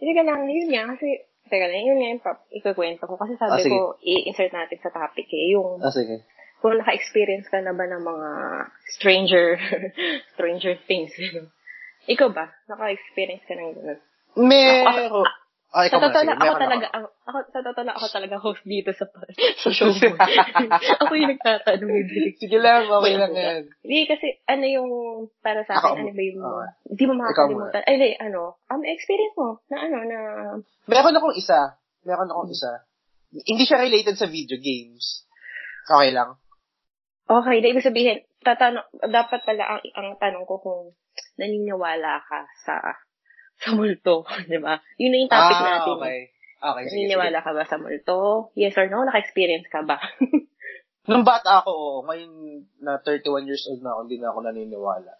Hindi ka lang, yun nga, kasi, teka lang, yun nga yung pap, ikukwento ko. Kasi Ah, sabi sige. ko, i-insert natin sa topic eh, yung, Ah, sige. kung naka-experience ka na ba ng mga stranger, stranger things. Ikaw ba? Naka-experience ka ng gano'n? Meron. Ikaw Sa totoo lang, ako talaga, ako, ako, sa totoo lang, ako talaga host dito sa, sa show mo. ako yung nagtatanong. hindi. Sige lang, okay lang yan. Hindi, kasi ano yung, para sa Ako, akin, ano ba yung, hindi mo Ikaw makakalimutan. Ay, hindi, ano, um, experience mo, na ano, na, Meron akong isa. Meron akong isa. Hindi siya related sa video games. Okay lang. okay, na ibig sabihin, tatanong, dapat pala ang, ang tanong ko kung naniniwala ka sa, sa multo, di ba? Yun na yung topic ah, natin. okay. Okay, sige, sige. Naniniwala ka ba sa multo? Yes or no? Naka-experience ka ba? Nung bata ako, oo. Ngayon na 31 years old na ako, hindi na ako naniniwala.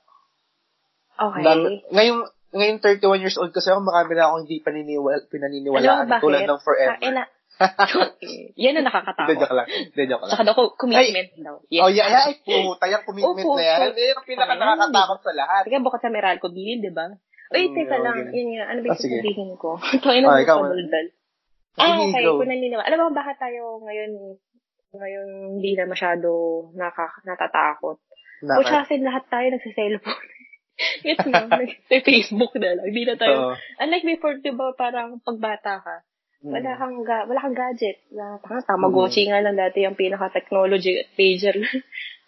Okay. Dami- ngayong, ngayong 31 years old kasi ako, marami na akong hindi paniniwala, pinaniniwalaan. Alam mo tulad ng forever. Ah, eh, na, Yan ang Hindi, nakakatakot. joke lang. Hindi, joke lang. Saka daw, commitment daw. Yes. Oh, yeah, yeah, ay, puta, yung commitment Opo, na yan. Yan yung pinaka nakakatakot sa lahat. Sige, bukod sa Meralco Billion, di ba? Uy, teka okay. lang. Yun nga. Ano ba Ah, yung sige. sasabihin ko? Ito, yun Ah, ang ikaw, padaldal. Sige, Ah, okay. Kung naniniwala. Alam mo bakit tayo ngayon, ngayon hindi na masyado naka, natatakot? O Bakit? siya kasi lahat tayo nagsa-cellphone. Gets mo? Nag- Facebook na lang. Hindi na tayo. Oo. Unlike before, di ba, parang pagbata ka, wala Mm. kang, ga- wala kang gadget. Wala kang tamagotchi nga lang dati yung pinaka-technology at pager.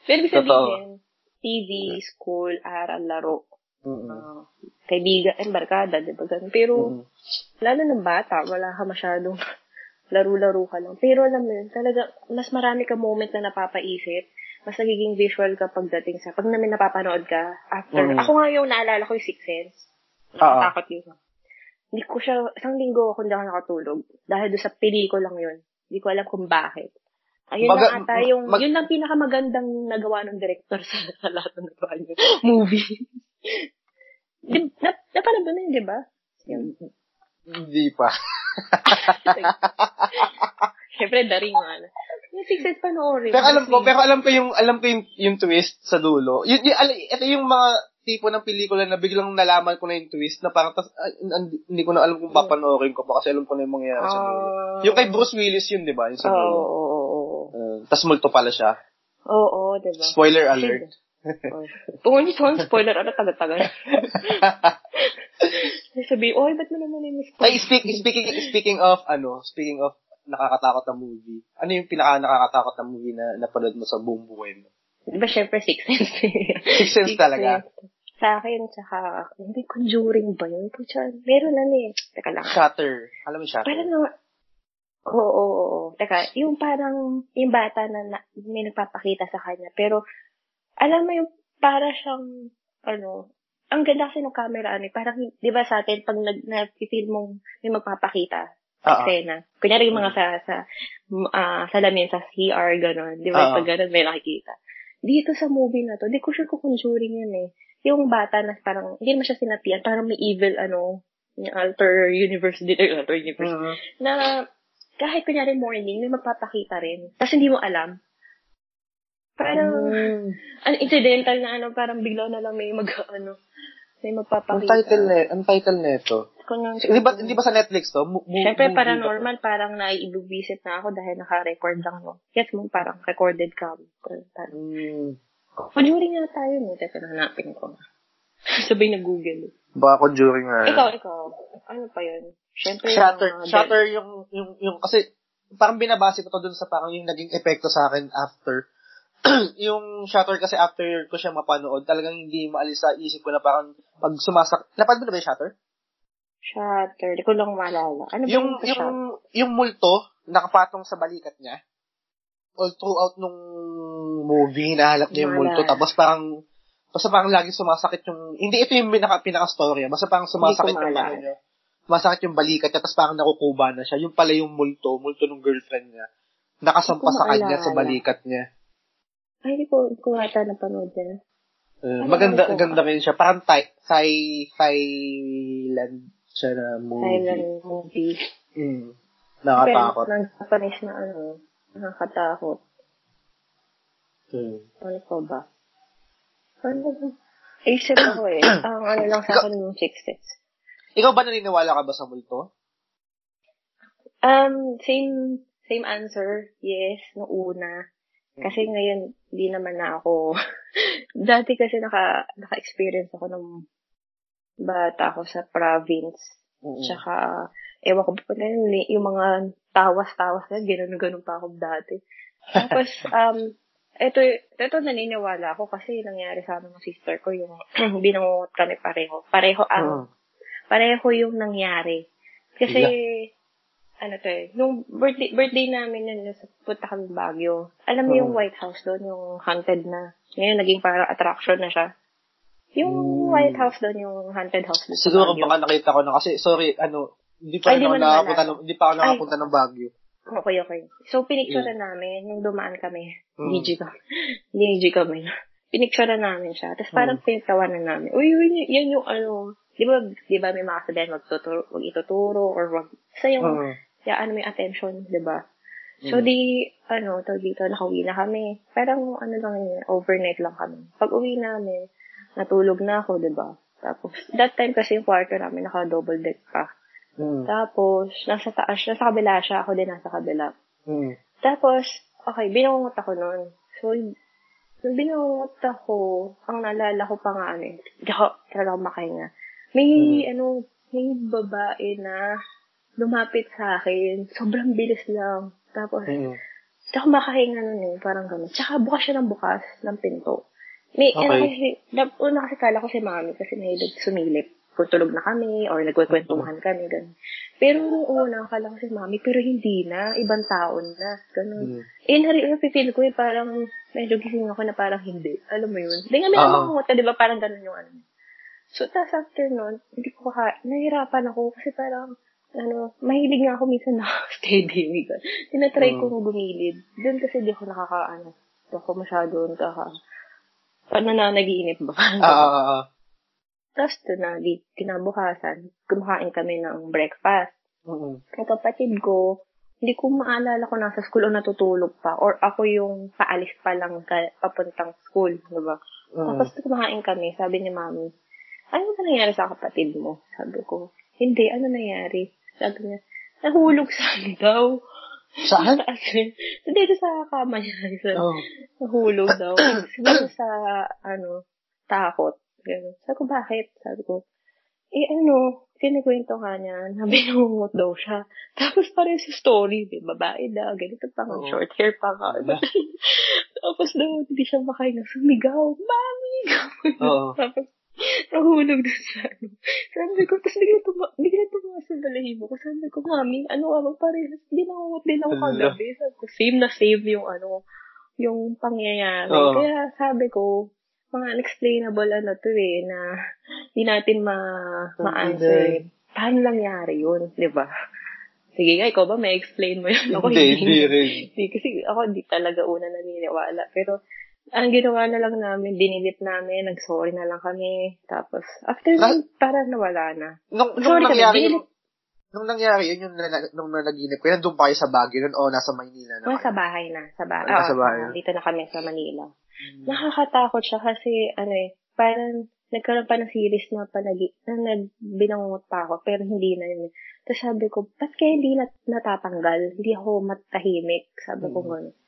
Pero sabihin, TV, school, aral, laro, Mm-mm. uh, kaibigan, and barkada, di ba? Pero, Mm-mm. lalo ng bata, wala ka masyadong laro-laro ka lang. Pero alam mo yun, talaga, mas marami ka moment na napapaisip. Mas nagiging visual ka pagdating sa, pag namin napapanood ka, after, Mm. ako nga yung naalala ko yung Sixth Sense. Oo. Nakatakot yun. Hindi ko siya, isang linggo ako hindi ako nakatulog. Dahil doon sa pelikula yun. Hindi ko alam kung bakit. Ayun Baga- lang ata yung, mag- yun lang pinakamagandang nagawa ng director sa, sa lahat ng nagawa niya. Movie. Di, na, napanood mo na yun, di ba? Yung, Hindi pa. Siyempre, daring nga. na. Yung Six Sense panoorin. Pero alam ko, pero alam ko yung alam ko yung, yung twist sa dulo. Yun, yun, al- ito yung mga tipo ng pelikula na biglang nalaman ko na yung twist na parang tas, an- hindi ko na alam kung papanoorin ko pa kasi alam ko na yung mangyayari sa dulo. Ah. Yung kay Bruce Willis yun, di ba? Yung sa Oo, dulo. oo, oo, oo. Uh, tas multo pala siya. Oo, oo, diba? Spoiler alert. Kung hindi ko spoiler, ano tagal-tagal. Sabi, oy, ba't mo naman yung spoiler? Ay, speak, speaking speaking of ano, speaking of nakakatakot na movie. Ano yung pinaka nakakatakot na movie na napanood mo sa buong buhay mo? Di ba, syempre, Six Sense. Six Sense talaga. Sa akin, tsaka, hindi, Conjuring ba yun? Pucha, meron na eh. Teka lang. Shatter. Alam mo Shatter? Parang oo, oo, oo. Teka, yung parang, yung bata na, na may nagpapakita sa kanya. Pero, alam mo yung, para siyang, ano, ang ganda kasi ng camera, ano, eh, parang, di ba sa atin, pag nag, na-feel mong may magpapakita, Oo. eksena. Kunyari yung mga sa, sa, ah salamin, sa CR, gano'n. Di ba, Oo. pag gano'n, may nakikita. Dito sa movie na to, di ko sure kung conjuring yun eh. Yung bata na parang, hindi naman siya sinapian, parang may evil, ano, yung alter universe dito, alter universe Mhm. na kahit kunyari morning, may magpapakita rin. Tapos hindi mo alam. Parang, Mm. ano, incidental na ano, parang bigla na lang may mag, ano, may Ang magpapakita. title na, ang title nito. Hindi ba, hindi ba sa Netflix to? Mo- Siyempre, paranormal, parang naiibubisit na ako dahil naka-record lang mo. Yes mo, parang recorded ba to? Mm. Conjuring nga tayo, no? Teka, hanapin ko. Sabay na Google. Baka Conjuring nga. Ikaw, ikaw. Ano pa yun? Siyempre, Shatter, yung mga- Shatter yung, yung, yung, kasi, parang binabase ko to dun sa parang yung naging epekto sa akin after. yung Shatter kasi after ko siya mapanood, talagang hindi maalis sa isip ko na parang pag sumasak, napanood mo na ba yung Shatter? Shatter. Di ko lang maalala. Ano ba yung, yung, yung, yung multo, nakapatong sa balikat niya, all throughout nung movie, nahalap niya yung multo, tapos parang, basta parang lagi sumasakit yung, hindi ito yung pinaka, pinaka-story, basta parang sumasakit yung ano niya, sumasakit yung balikat niya, tapos parang nakukuba na siya, yung pala yung multo, multo ng girlfriend niya, nakasampa sa kanya sa balikat niya. Ay, hindi ko, hindi ko ata napanood yan. Uh, Ano maganda, ito? ganda rin siya. Parang Thai, Thai, Thailand siya na movie. Thailand movie. Mm. Nakatakot. Pero, ng Japanese na ano, nakakatakot. Mm. Ano pa ba? Ano ba? Isip ako eh. Ang ano lang sa akin yung Six. Ikaw ba naniniwala ka ba sa multo? Um, same, same answer. Yes, no una. Kasi ngayon, di naman na ako. Dati kasi naka, naka-experience ako ng bata ako sa province. Mm. Tsaka, ewan ko pa na yun, yung mga tawas-tawas na, gano'n-gano'n pa ako dati. Tapos, um, ito, ito naniniwala ako kasi nangyari sa amin ng sister ko, yung binangungot kami pareho. Pareho ang, Mm. pareho yung nangyari. Kasi, ano to eh, nung birthday, birthday namin nun, nasa punta kami Baguio. Alam mo yung Mm. White House doon, yung haunted na. Ngayon, naging parang attraction na siya. Yung Mm. White House doon, yung haunted house doon sa Siguro Baguio. baka nakita ko na kasi, sorry, ano, hindi pa Ay, na nakapunta ng, hindi pa ako nakapunta ng Baguio. Okay, okay. So, pinicture namin nung dumaan kami. Mm. DG ka. DG kami. pinicture na namin siya. Tapos parang hmm. pinagtawanan namin. Uy, uy, yan yung ano, di ba, di ba may mga sabihin, wag, tuturo, wag ituturo, or wag, sa yung, uh-huh. Ya, ano, may attention, di ba? So, mm. di, ano, tawag dito, nakauwi na kami. Parang, ano lang yun, overnight lang kami. Pag uwi namin, natulog na ako, di ba? Tapos, that time kasi yung kwarto namin, naka-double deck pa. Mm. Tapos, nasa taas, nasa kabila siya, ako din nasa kabila. Mm. Tapos, okay, binungot ako noon. So, nung binungot ako, ang naalala ko pa nga, ano, hindi ako talaga makahinga. May, mm. ano, may babae na lumapit sa akin. Sobrang bilis lang. Tapos, mm. ako makahinga nun eh, parang gano'n. Tsaka bukas siya ng bukas ng pinto. May, okay. ano kasi, una kasi kala ko si mami kasi may sumilip kung tulog na kami or nagkukwentuhan kami, ganun. Pero nung una, akala ko si mami, pero hindi na, ibang taon na, ganun. Mm. Eh, napipil ko eh, parang, medyo gising ako na parang hindi. Alam mo yun? Hindi nga may uh-huh. di ba, parang ganun yung ano. So, tas after nun, hindi ko ka, nahirapan ako kasi parang, ano, mahilig nga ako minsan na steady. Tinatry mm. ko gumilid. Doon kasi di ako nakaka, ano, di ako masyado nakaka, paano na nag-iinip ba? Ah, ah, ah, ah. Tapos doon na, di, kinabukasan, kumakain kami ng breakfast. Mm-hmm. Ang kapatid ko, hindi ko maalala kung nasa school o natutulog pa. Or ako yung paalis pa lang ka, papuntang school, di ba? Mm-hmm. Tapos kumakain kami, sabi ni mami, ano ba nangyari sa kapatid mo? Sabi ko, hindi, ano nangyari? Sabi niya, nahulog saan daw. Saan? Dito sa kama niya. oh. Nahulog daw. Siguro sa, ano, takot. Ganun. Sabi ko, bakit? Sabi ko, eh ano, kinikwento ka niya na binungot daw siya. Tapos parang sa story, di babae daw, ganito pa nga, oh. short hair pa nga. Tapos daw, hindi siya makahinga, sumigaw, mami! Oo. Tapos, nahulog doon sa ano. Sabi ko, tapos bigla tuma, bigla tuma sa balahibo ko. Sabi ko, mami, ano ka ba, parehas, binangot din ako kagabi. Sabi ko, save na save yung ano, yung pangyayari. Oh. Kaya sabi ko, mga unexplainable ano to eh, na hindi natin ma, ma-answer. Paano nangyari yun, di ba? Sige nga, ikaw ba may explain mo yun? Ako hindi. Hindi, hindi. Kasi ako hindi talaga una naniniwala. Pero ang ginawa na lang namin, dinilip namin, nag-sorry na lang kami. Tapos, after na, parang nawala na. Nung, nung Sorry nangyari, kami, dinilip, nung nangyari yun, yung nung nanaginip ko, nandun pa kayo sa Baguio nun o nasa Maynila na? Oh, sa bahay na. Sa bahay. Oh, sa bahay. dito na kami sa Manila. Hmm. Nakakatakot siya kasi, ano eh, parang nagkaroon pa ng series na palagi, na nagbinangungot pa ako, pero hindi na yun. Tapos sabi ko, ba't kaya hindi nat- natatanggal? Hindi ako matahimik. Sabi ko mm. gano'n.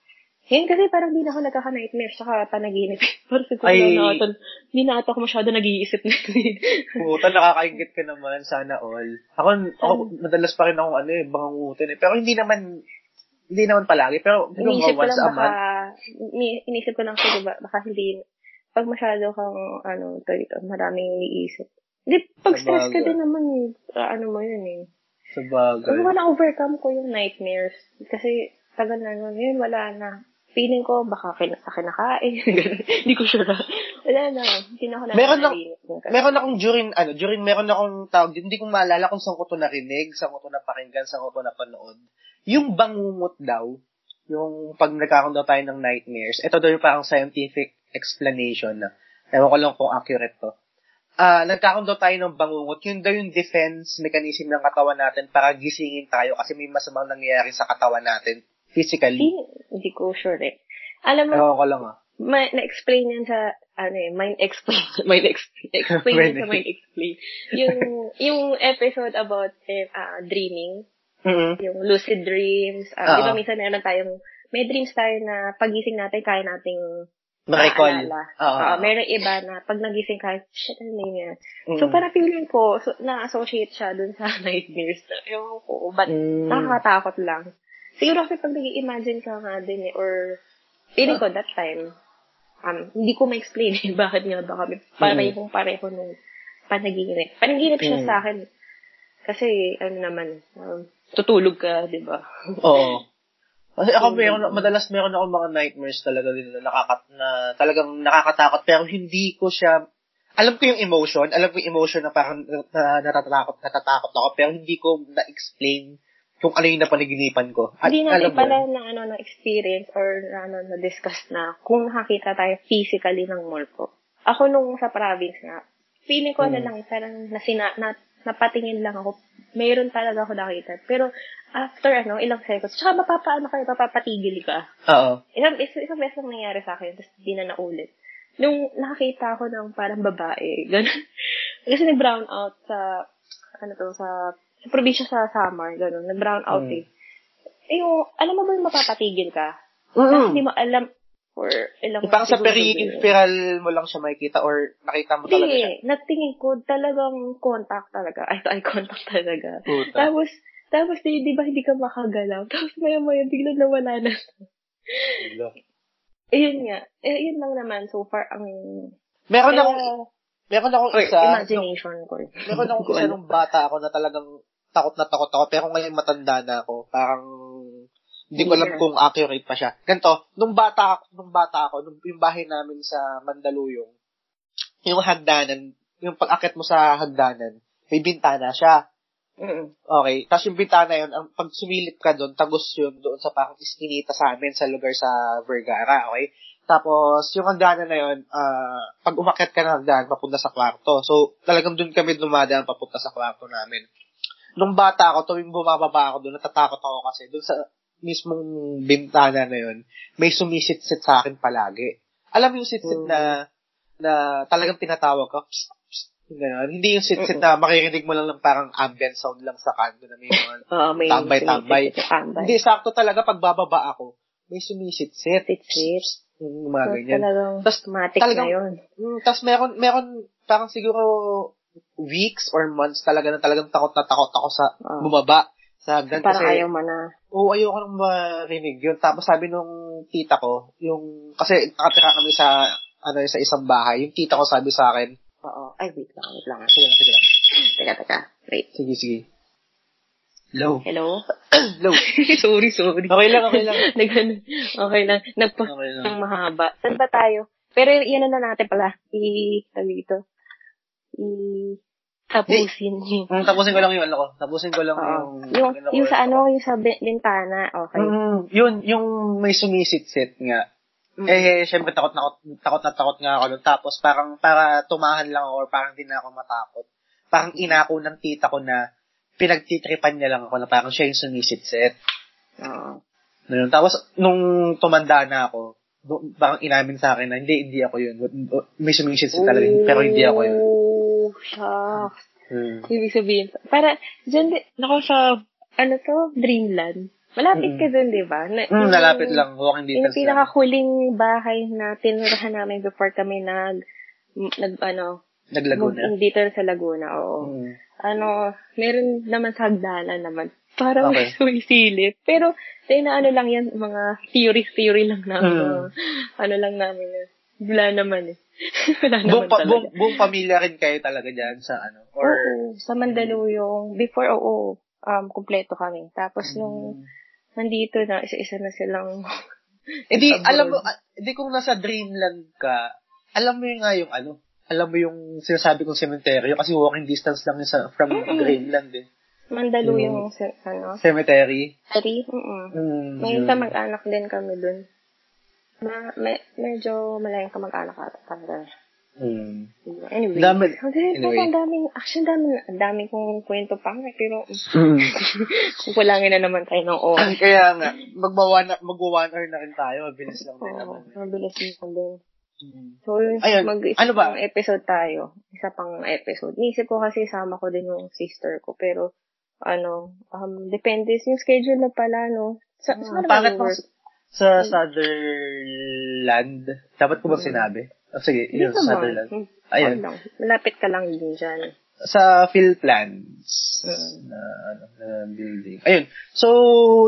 Ngayon kasi parang hindi na ako nagkaka-nightmare saka panaginip. parang siguro Ay, na ako, hindi na ako masyado nag-iisip na Puta, nakakaingit ka naman. Sana all. Ako, ako madalas pa rin ako ano eh, bangungutin eh. Pero hindi naman, hindi naman palagi. Pero iniisip ko lang baka, iniisip ko lang siguro baka hindi, pag masyado kang, ano, to ito, maraming iniisip. Hindi, pag stress ka din naman, uh, ano mo yun eh. Sa bagay. Ano na-overcome ko yung nightmares. Kasi, tagal na nun, yun, wala na feeling ko baka kin- sa kinakain. Hindi ko sure. Wala na. Hindi na ako na meron na, meron akong during, ano, during meron akong tawag, hindi ko maalala kung saan ko to narinig, saan ko to napakinggan, saan ko to napanood. Yung bangungot daw, yung pag nagkakaroon daw tayo ng nightmares, ito daw yung parang scientific explanation na, ewan ko lang kung accurate to. Ah, uh, nagkakaroon daw tayo ng bangungot, yun daw yung defense mechanism ng katawan natin para gisingin tayo kasi may masamang nangyayari sa katawan natin Physically? Hindi ko sure eh. Alam mo, Ewan ko lang ah. Ma- na-explain yan sa, ano eh, mind explain, mind explain, explain yan sa mind explain. Yung, yung episode about eh, uh, dreaming, mm-hmm. yung lucid dreams, uh, uh-huh. di ba minsan meron tayong, may dreams tayo na pagising natin, kaya nating Ma-recall. Uh, uh, meron iba na pag nagising ka, shit, ano na yan? Mm. So, para feeling ko, so, na-associate siya dun sa nightmares. Ewan ko, but mm. nakakatakot lang. Siguro kasi pag nag-imagine ka nga din eh, or feeling ko that time, um, hindi ko ma-explain eh, bakit nga ba kami parehong pareho nung panaginip. Panaginip siya mm. sa akin. Kasi, ano naman, um, tutulog ka, di ba? Oo. Kasi ako meron, madalas meron ako mga nightmares talaga din na, nakakat, na talagang nakakatakot pero hindi ko siya alam ko yung emotion, alam ko yung emotion na parang na, natatakot, natatakot ako pero hindi ko na-explain kung ano yung napanaginipan ko. At, Hindi natin pala ng ano ng experience or ano na discuss na kung nakakita tayo physically ng multo. Ako nung sa province nga, feeling ko na Hmm. lang parang nasina, na, napatingin lang ako. Mayroon talaga ako nakita. Pero after ano, ilang seconds, tsaka mapapaano kayo, mapapatigil ka. Oo. Isang, isang, isang beses lang nangyari sa akin, tapos di na naulit. Nung nakakita ako ng parang babae, ganun. Kasi nag-brown out sa, ano to, sa, sa probinsya sa summer, ganun. Nag-brown out Mm. eh. Eh, yung, alam mo ba yung mapapatigil ka? Tapos hindi mo alam for ilang parang sa peripheral mo lang siya makikita or nakita mo talaga siya. Hindi, natingin ko talagang contact talaga. Ay, eye contact talaga. Puta. Tapos, tapos di, di ba hindi ka makagalaw? Tapos maya maya biglang nawala na. Eh, yun nga. Eh, yun lang naman so far ang Meron akong, meron akong isa, imagination ko. meron akong isa nung bata ako na talagang takot na takot ako, pero ngayon matanda na ako. Parang, hindi ko alam kung accurate pa siya. Ganito, nung bata ako, nung bata ako, nung yung bahay namin sa Mandaluyong, yung hagdanan, yung pag-akit mo sa hagdanan, may bintana siya. Mm. Okay. Tapos yung bintana yun, ang, pag sumilip ka doon, tagos yun doon sa parang iskinita sa amin sa lugar sa Vergara. Okay. Tapos, yung hagdanan na yun, ah, pag umakyat ka ng hagdanan, papunta sa kwarto. So, talagang doon kami dumadaan papunta sa kwarto namin. Nung bata ako, tuwing bumababa ako doon, natatakot ako kasi doon sa mismong bintana na yun, may sumisit-sit sa akin palagi. Alam mo yung sit-sit Mm. na na talagang tinatawag ka, psst, psst, ganun. Hindi yung sit-sit na makirinig mo lang ng parang ambient sound lang sa kanto na may mga Oo, may Tambay-tambay. tambay. hindi, sakto talaga pag bababa ako, may sumisit-sit. Sit-sit. Yung mga So, ganyan. talagang Tas- automatic talagang- na yun. Mm, Tapos meron, meron parang siguro weeks or months talaga na talagang takot na takot ako sa Oo. bumaba sa hagdan. Parang kasi, ayaw mo na. Oo, ayoko nang marinig yun. Tapos sabi nung tita ko, yung, kasi nakatira kami sa, ano, sa isang bahay. Yung tita ko sabi sa akin, Oo. Ay, wait lang, wait lang. sige lang, sige lang. Teka, teka. Wait. Sige, sige. Hello. Hello? Hello. sorry, sorry. Okay lang, okay lang. Nag, okay lang. Nagpa, Okay lang. ng mahaba. Saan ba tayo? Pero yan na natin pala. I, dito. I, tapusin. Mm, tapusin ko lang yung ano ko. Tapusin ko lang Oo. yung... Yung, ano yung sa ano, yung sa bi- bintana. Okay. Mm, yun, yung may sumisit-sit nga. Mm. Eh, syempre takot na takot na takot nga ako nun. Tapos parang para tumahan lang ako or parang di na ako matakot. Parang inako ng tita ko na pinagtitripan niya lang ako na parang siya yung sumisit-sit. Oo. Ganun. Tapos nung tumanda na ako, do- parang inamin sa akin na hindi, hindi ako yun. May sumisit-sit talaga, pero hindi ako yun. Oh, shucks. Hmm. Ibig sabihin, para, dyan, nako sa, ano to, Dreamland. Malapit Mm. ka dun, di ba? Na, Mm, yung- nalapit lang. Walking Yung distance lang. pinakahuling bahay na tinirahan namin before kami nag, nag, ano, Naglaguna. dito sa Laguna, oo. Mm. Ano, meron naman sa hagdanan naman. Parang Okay. sumisilip. Pero, tayo na ano lang yan, mga theory-theory lang namin. Mm. Ano lang namin. Wala naman eh. Wala Buong, pa, buong, buong pamilya rin kayo talaga dyan sa ano? Or, Oo, sa Mandaluyong. Before, oo, um, kumpleto kami. Tapos nung Mm. nandito na, isa-isa na silang Eh di, alam mo, ah, di kung nasa Dreamland ka, alam mo yung nga yung ano, alam mo yung sinasabi kong cemetery, kasi walking distance lang yun sa, from Mm-mm. Dreamland eh. Mandaluyong, sa, ano, Cemetery. Ari, mm Mm, May kamag-anak din kami dun. Ma, me, medyo malayang kamag-anak ata talaga. Mm. Anyway. Dami- anyway. ang daming, actually, daming, ang daming kong kwento pa pero Mm. kukulangin na naman tayo ng oras. Kaya nga, magwa one, magwa hour na rin tayo, mabilis lang din Oo, naman. mabilis mo din. Mm. So, yun, Ayun, mag ano ba? episode tayo. Isa pang episode. Niisip ko kasi sama ko din yung sister ko, pero, ano, um, depende. Yung schedule na pala, no? Sa, Hmm, saan Bakit work? Sa Sutherland? Dapat ko ba Mm. sinabi? Oh, sige, yun, naman. Sutherland. Hmm, Ayun. Malapit ka lang din dyan. Sa Philplans Mm. na, ano, na building. Ayun. So,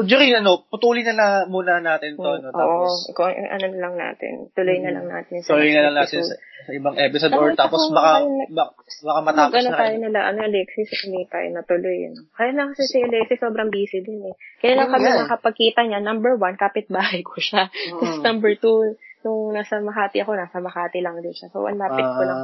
during ano, putulin na, na muna natin to. No? Oo, Tapos, ikaw, ano na lang natin. Tuloy na lang natin sa tuloy na lang natin sa, sa ibang episode or tapos baka, baka, baka matapos na tayo kayo. nila, ano, Alexis, hindi tayo natuloy. Ano. Kaya lang kasi si Alexis sobrang busy din eh. Kaya lang Oo kami nakapagkita niya, number one, kapitbahay ko siya. Tapos Mm. number two, nung nasa Makati ako, nasa Makati lang din siya. So, ang lapit ko lang.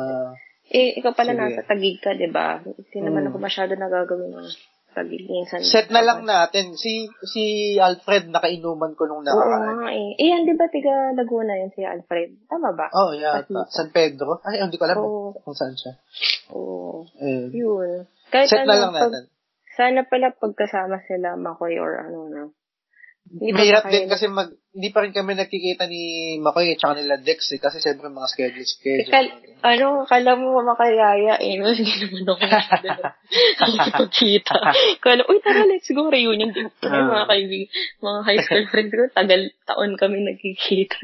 Eh, ikaw pala sige. nasa Tagig ka, di ba? Hindi naman Mm. ako masyado nagagawin ng pag minsan. Set na lang natin. Si si Alfred, nakainuman ko nung Oo nakaraan. nga eh. Eh, yan, di ba tiga Laguna yun si Alfred? Tama ba? Oh, yeah. At- San Pedro? Ay, hindi ko alam Oo. kung saan siya. Oo. Eh, Yun. Kahit set ano, na lang pag- natin. sana pala pagkasama sila Makoy or ano na. Ba Mahirap din kasi mag, hindi pa rin kami nakikita ni Makoy at saka nila Dex eh, kasi siyempre mga schedule schedule. Ikal, ano, kala mo makayaya eh. Hindi naman ako nakikita. Kala, uy, tara, let's go, reunion din. Ay, Ah. mga kaibig, mga high school friends ko, tagal taon kami nagkikita.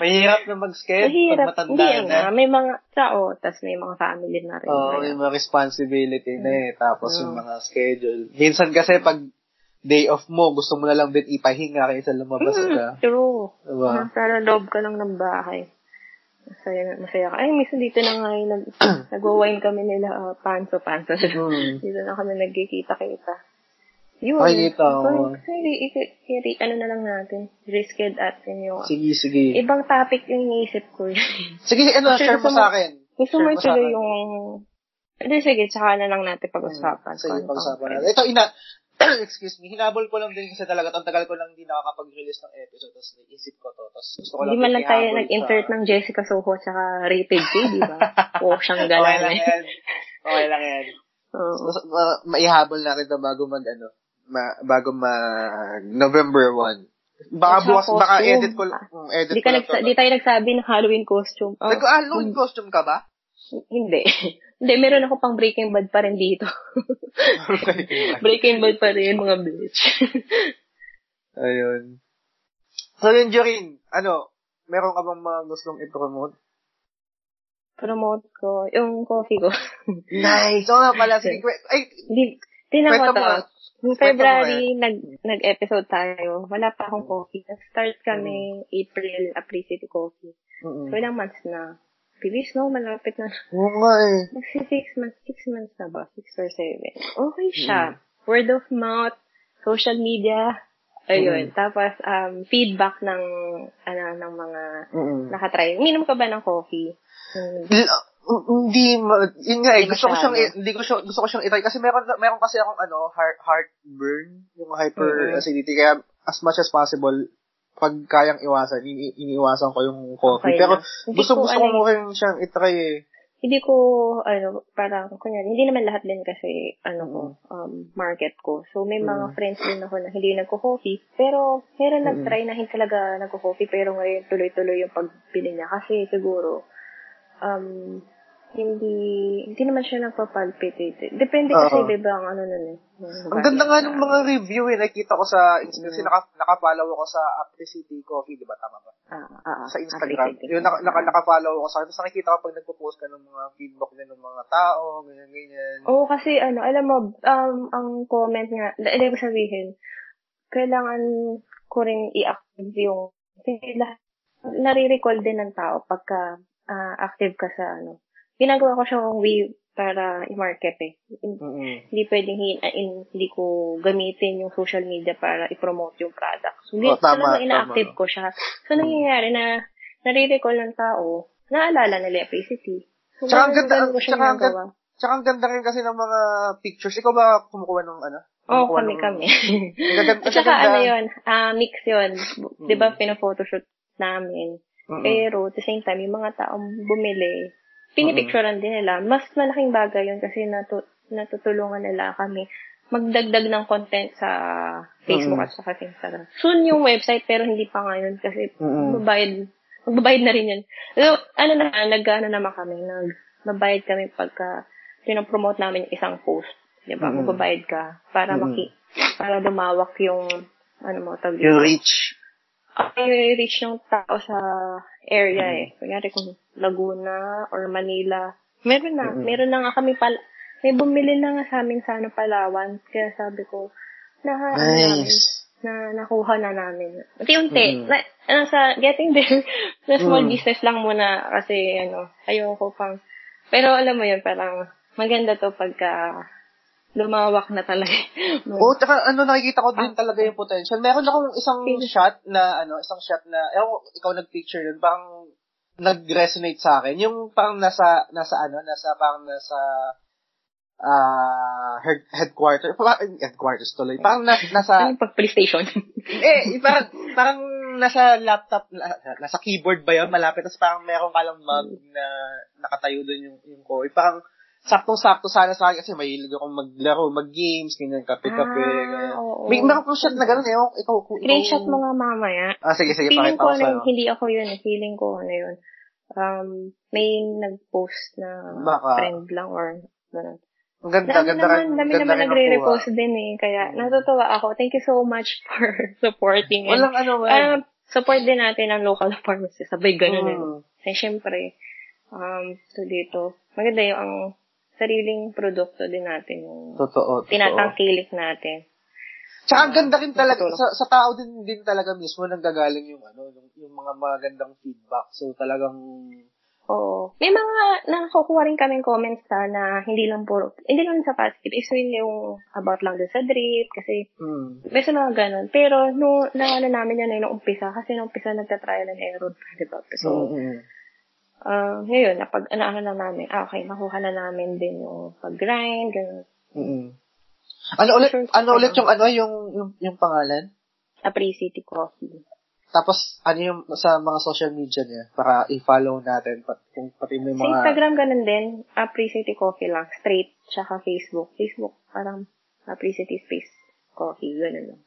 Mahirap na mag-schedule pag Mahirap. matanda Hindi na. nga, may mga tao, tas may mga family na rin. Oo, Kaya- yung mga responsibility na eh. Tapos yung Oo. mga schedule. Minsan kasi pag day off mo, gusto mo na lang din ipahinga kaysa lumabas Mm, ka. true. Diba? Para loob ka lang ng bahay. Masaya, masaya ka. Ay, minsan dito na nga yung nag, nagwa-wine kami nila, uh, panso-panso. Hmm. dito na kami nagkikita-kita. Yun. Nakikita ko. So, i- i- i- ano na lang natin, risked at yung Sige, sige. ibang topic yung iniisip ko. Sige, ano, share mo sa akin. Gusto mo tuloy yung... Hindi, sige, tsaka na lang natin pag-usapan. Sige, Kung- pag-usapan natin. Ito, ina, excuse me, hinabol ko lang din kasi talaga, ang tagal ko lang hindi nakakapag-release ng episode, tapos naisip ko to, tapos gusto ko lang Hindi man lang tayo nag-insert sa- ng Jessica Soho tsaka Rated K, di ba? O siyang Okay lang yan. Okay lang yan. Oo. Mas, ma- maihabol natin to bago mag, ano, ma, bago ma, November 1. Baka At bukas, baka costume. edit ko, mm, edit Di, ko ka lang nagsa- to. di tayo nagsabi ng Halloween costume. Oh, Nag-Halloween costume ka ba? Hindi. Hindi, meron ako pang Breaking Bad pa rin dito. Breaking Bad pa rin, mga bitch. Ayun. So yun, Jorin, ano, meron ka bang mga gustong i-promote? Promote ko, yung coffee ko. Nice! Oo nga pala, sige, ay, Di, ko to. nga. Noong February, nag, nag-episode tayo. Wala pa akong coffee. Nag-start kami April, Apricity Coffee. Mm-mm. So, ilang months na. Bilis, no? Malapit na. Oo nga eh. Magsi six months, six months na ba? Six or seven. Okay siya. Word of mouth, social media, ayun. Tapos, um, feedback ng, ano, ng mga Mm-mm. nakatry. Minum ka ba ng coffee? Hmm. L- uh, Hindi, ma- yun nga eh, Hindi gusto ko siyang, hindi ko siya, gusto ko siyang itry kasi meron, meron kasi akong ano, heart, heartburn, yung hyper acidity, kaya as much as possible, pag kayang iwasan, ini, iniiwasan ko yung coffee. Okay Pero. Hindi gusto, ko, gusto ko mo rin siyang itry eh. hindi ko, ano, parang, kunyari, hindi naman lahat din kasi, ano ko, um, market ko. So, may mga friends din ako na hindi nagko-coffee. Pero, meron nag-try na hindi talaga nagko-coffee, pero ngayon tuloy-tuloy yung pagbili niya. Kasi, siguro, um, hindi, hindi naman siya nagpapalpitate. Depende kasi, Oo. di ba, ang ano nun eh. Ang ganda nga ng mga review eh, nakita ko sa Instagram, kasi naka, naka-follow ako sa Apricity Coffee, di ba, tama ba? Ah, ah, sa Instagram. Yung naka, naka, naka-follow ako sa Tapos nakikita ko pag nagpo-post ka ng mga feedback na ng mga tao, ganyan, ganyan. Oo, kasi ano, alam mo, um, ang comment nga, hindi ko sabihin, kailangan ko rin i-active yung, kasi lahat, nare-recall din ng tao pagka ah, active ka sa ano. Ginagawa ko siyang way para i-market eh. Mm-mm. Hindi pwedeng hin- ah, in, hindi ko gamitin yung social media para i-promote yung product. So, hindi Oh, tama, talaga ina-active tama. ko siya. So, nangyayari na nare-recall ng tao, naalala nila yung FACT. So, Tsaka ang ganda, ko siya tsaka ang ginagawa. Tsaka ang ganda rin kasi ng mga pictures. Ikaw ba kumukuha ng ano? Oo, Kumukuha kami, ng- kami. At saka ganda. ano yun, ah mix yun. Mm. Di ba, pina-photoshoot namin. Mm-mm. Pero, at the same time, yung mga taong bumili, pinipicturean din nila. Mas malaking bagay yun kasi natu- natutulungan nila kami magdagdag ng content sa Facebook Mm. at saka sa Instagram. Soon yung website, pero hindi pa ngayon kasi Mm-mm. mabayad, magbabayad na rin yun. So, ano na, nag-ano naman kami, nag, mabayad kami pagka pinopromote namin yung isang post. Di ba? Mm-mm. Magbabayad ka para Mm-mm. maki, para lumawak yung, ano mo, tawag Yung reach. Ay, reach yung tao sa area eh. Kunyari kung Laguna or Manila. Meron na. Mm-mm. Meron na nga kami pala. May bumili na nga sa amin sa ano, Palawan. Kaya sabi ko, na, ano namin, Nice. na nakuha na namin. Unti-unti. Mm-mm. Na, nasa getting there. sa small Mm. business lang muna kasi ano, ayoko pang. Pero alam mo yun, parang maganda to pagka lumawak na talaga. Oo, tsaka ano, nakikita ko din talaga yung potential. Meron akong isang shot na, ano, isang shot na, ko, ikaw nag-picture yun, parang nag-resonate sa akin. Yung parang nasa, nasa ano, nasa, parang nasa, uh, head, headquarters, parang headquarters tuloy. Parang na, nasa... Ano pag PlayStation? eh, parang, parang nasa laptop, nasa keyboard ba yun, malapit, tapos parang meron ka lang mug na nakatayo doon yung, yung ko. Parang, saktong-sakto sana sa akin kasi mahilig akong maglaro, mag-games, ganyan, kape-kape. Ah, oo. May, meron kong shot na gano'n eh. Ikaw, ikaw, Screenshot mo nga mamaya. Ah, sige, sige, Feeling pakita ko ko sa'yo. Na, hindi ako yun eh. Feeling ko ano yun. Um, may nag-post na Baka. friend lang or gano'n. Ang ganda, Dami ganda, naman, dami ganda naman nagre-repost din eh. Kaya natutuwa ako. Thank you so much for supporting. And, Walang ano man. uh, support din natin ang local pharmacy. Sabay ganun eh. Mm. Kasi syempre, um, to dito, maganda yung ang sariling produkto din natin. Yung Totoo, totoo. tinatangkilik natin. Tsaka ang ganda rin talaga, Tutulong. sa, sa tao din din talaga mismo nanggagaling yung ano, yung, yung mga magandang feedback. So talagang, Oo. May mga nakukuha rin kaming comments ta na hindi lang puro, hindi lang sa positive, is yun yung about lang dun sa drip, kasi hmm, may sa mga ganun. Pero, no, na ano namin yan ay nung umpisa, kasi nung umpisa nagtatrial and error pa, di ba? So, mm, ah ngayon, napag, ano, ano na namin, ah, okay, nakuha na namin din yung pag-grind, ganun. mm, Ano ulit, Sure. ano ulit yung ano, yung, yung, yung pangalan? Apri City Coffee. Tapos, ano yung sa mga social media niya para i-follow natin pat, kung pati may Sa mga Instagram, ganun din. Apri City Coffee lang. Straight. Tsaka Facebook. Facebook, parang Apri City Space Coffee. Ganun lang.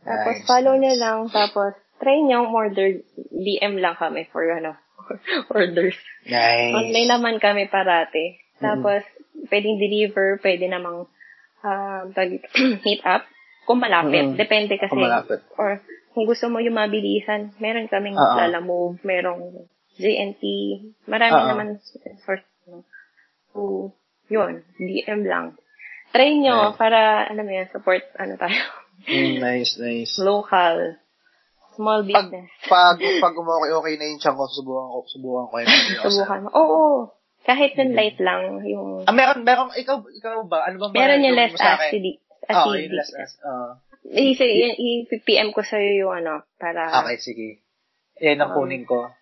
Tapos, Nice, follow nice. nyo lang. Tapos, try nyo order. DM lang kami for, ano, orders. Nice. Online naman kami parati. Tapos, pwedeng deliver, pwede namang um, pag hit up. Kung malapit. Mm. Depende kasi. Kung malapit. Or, kung gusto mo yung mabilisan, meron kaming Oo. Lala Move, merong JNT, marami Oo. naman source. No? So, yun, DM lang. Try nyo Nice. para, ano mo yan, support, ano tayo, Mm, nice, nice. local, small Pag, business. pag, pag okay na yung tiyan ko, subukan ko, subukan ko yun. Subukan mo. Oo, kahit yung light lang, yung, Ah, meron, meron, ikaw, ikaw ba? Ano ba meron yung less acidic. Oo, acidic. yung less acid. Oo. I- I-PM ko sa'yo yung ano, para, Okay, sige. Yan ang Um, kunin ko.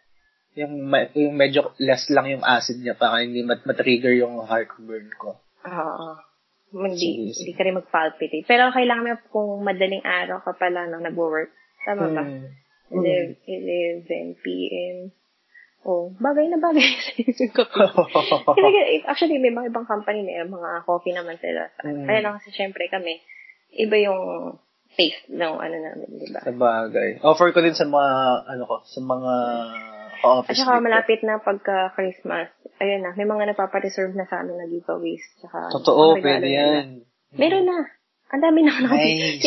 Yung, yung medyo less lang yung acid niya para hindi mat- matrigger yung heartburn ko. Oo. Hindi, Sige, hindi ka rin mag-palpitate. Pero kailangan mo kung madaling araw ka pala nang nag-work. Tama ba? Mm. 11, 11 p.m. Oh, bagay na bagay sa kape. Kasi actually, may mga ibang company, may mga coffee naman sila. Mm. Kaya lang kasi syempre kami, iba yung taste ng ano namin, di ba? Sa bagay. Offer ko din sa mga, ano ko, sa mga At office saka malapit na pagka-Christmas, ayun na, may mga nagpapa-reserve na sa amin na giveaways. Tsaka, Totoo, pwede yan. Meron na. Ang dami na ako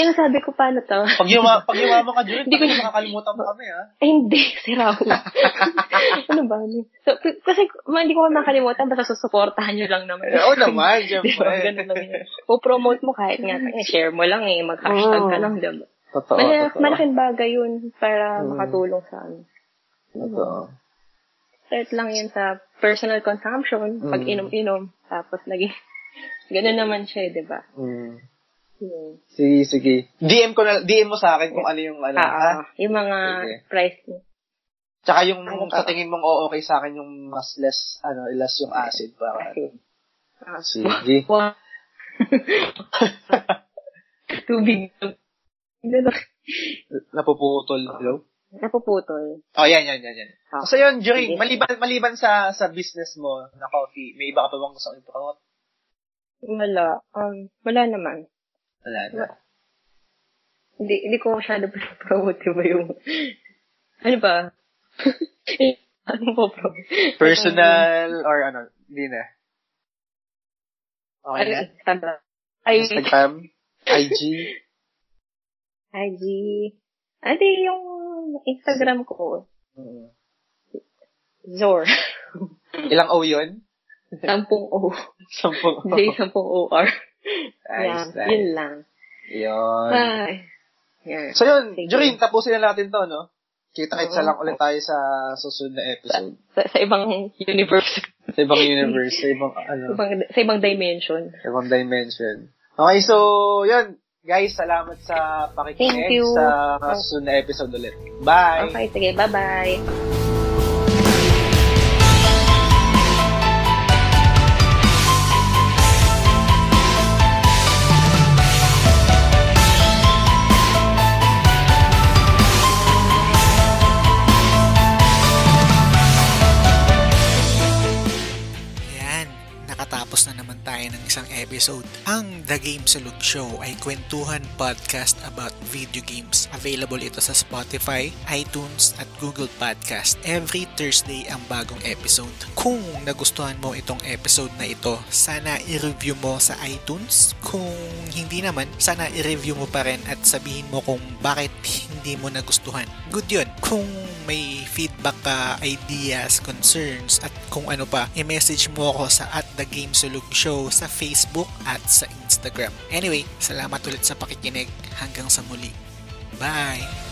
ang sabi ko, paano to? Pag, yuma, pag yumaman ka, Julie, Hindi ko na- makakalimutan mo kami, ha? Eh, hindi, si Raul. ano ba? So, k- kasi ma, hindi ko makalimutan, basta susuportahan nyo lang naman. Oo naman, Di ba? syempre. Ganun lang yun. O promote mo kahit nga, eh, share mo lang eh, mag-hashtag ka Oo. lang, di ba? Totoo, Mala- totoo. malaking bagay yun para Mm. makatulong sa ano. Totoo. Start lang yun sa personal consumption, pag Mm. inom-inom, tapos naging, ganun naman siya, eh, di ba? Mm. Hmm. Sige, sige. DM ko na, DM mo sa akin kung ano yung ano, Ah, ha? ah, yung mga Sige. price niya. Tsaka yung Ano sa tingin mong oo okay sa akin yung mas less, ano, less yung acid para. Kasi, ah, Sige. Tubig. Napuputol. Hello? Napuputol. Oh, yan, yan, yan, yan. Ah, So yun, Juring, sige. maliban, maliban sa sa business mo na coffee, may iba ka pa bang gusto i-promote? Wala. Um, wala naman. Wala na. Hindi, hindi ko masyado promote ba yung... Ano ba? ano po promote? Personal or ano, hindi na. Okay na? Instagram. Ay, Instagram, IG, IG. Di, yung Instagram ko. mm. Zor. ilang O yun? Sampung O. Sampung O. J, sampung OR. Nice, yeah, nice. yun lang. Yun. Ay. Yan. So yun, Sige. Tapusin na natin to, no? Kita-kitsa Oo. lang ulit tayo sa susunod na episode. Sa, sa ibang universe. Sa ibang universe, sa ibang, ano, ibang, sa ibang dimension. sa ibang dimension. Okay, so, yun. Guys, salamat sa pakikinig sa susunod na episode ulit. Bye! Okay, sige. Bye-bye. Episode. Ang The Game Sulog Show ay kwentuhan podcast about video games. Available ito sa Spotify, iTunes at Google Podcast. Every Thursday ang bagong episode. Kung nagustuhan mo itong episode na ito, sana i-review mo sa iTunes. Kung hindi naman, sana i-review mo pa rin at sabihin mo kung bakit hindi mo nagustuhan. Good yun. Kung may feedback ka, ideas, concerns, at kung ano pa, i-message mo ako sa at The Game Sulog Show sa Facebook at sa Instagram. Anyway, salamat ulit sa pakikinig. Hanggang sa muli. Bye!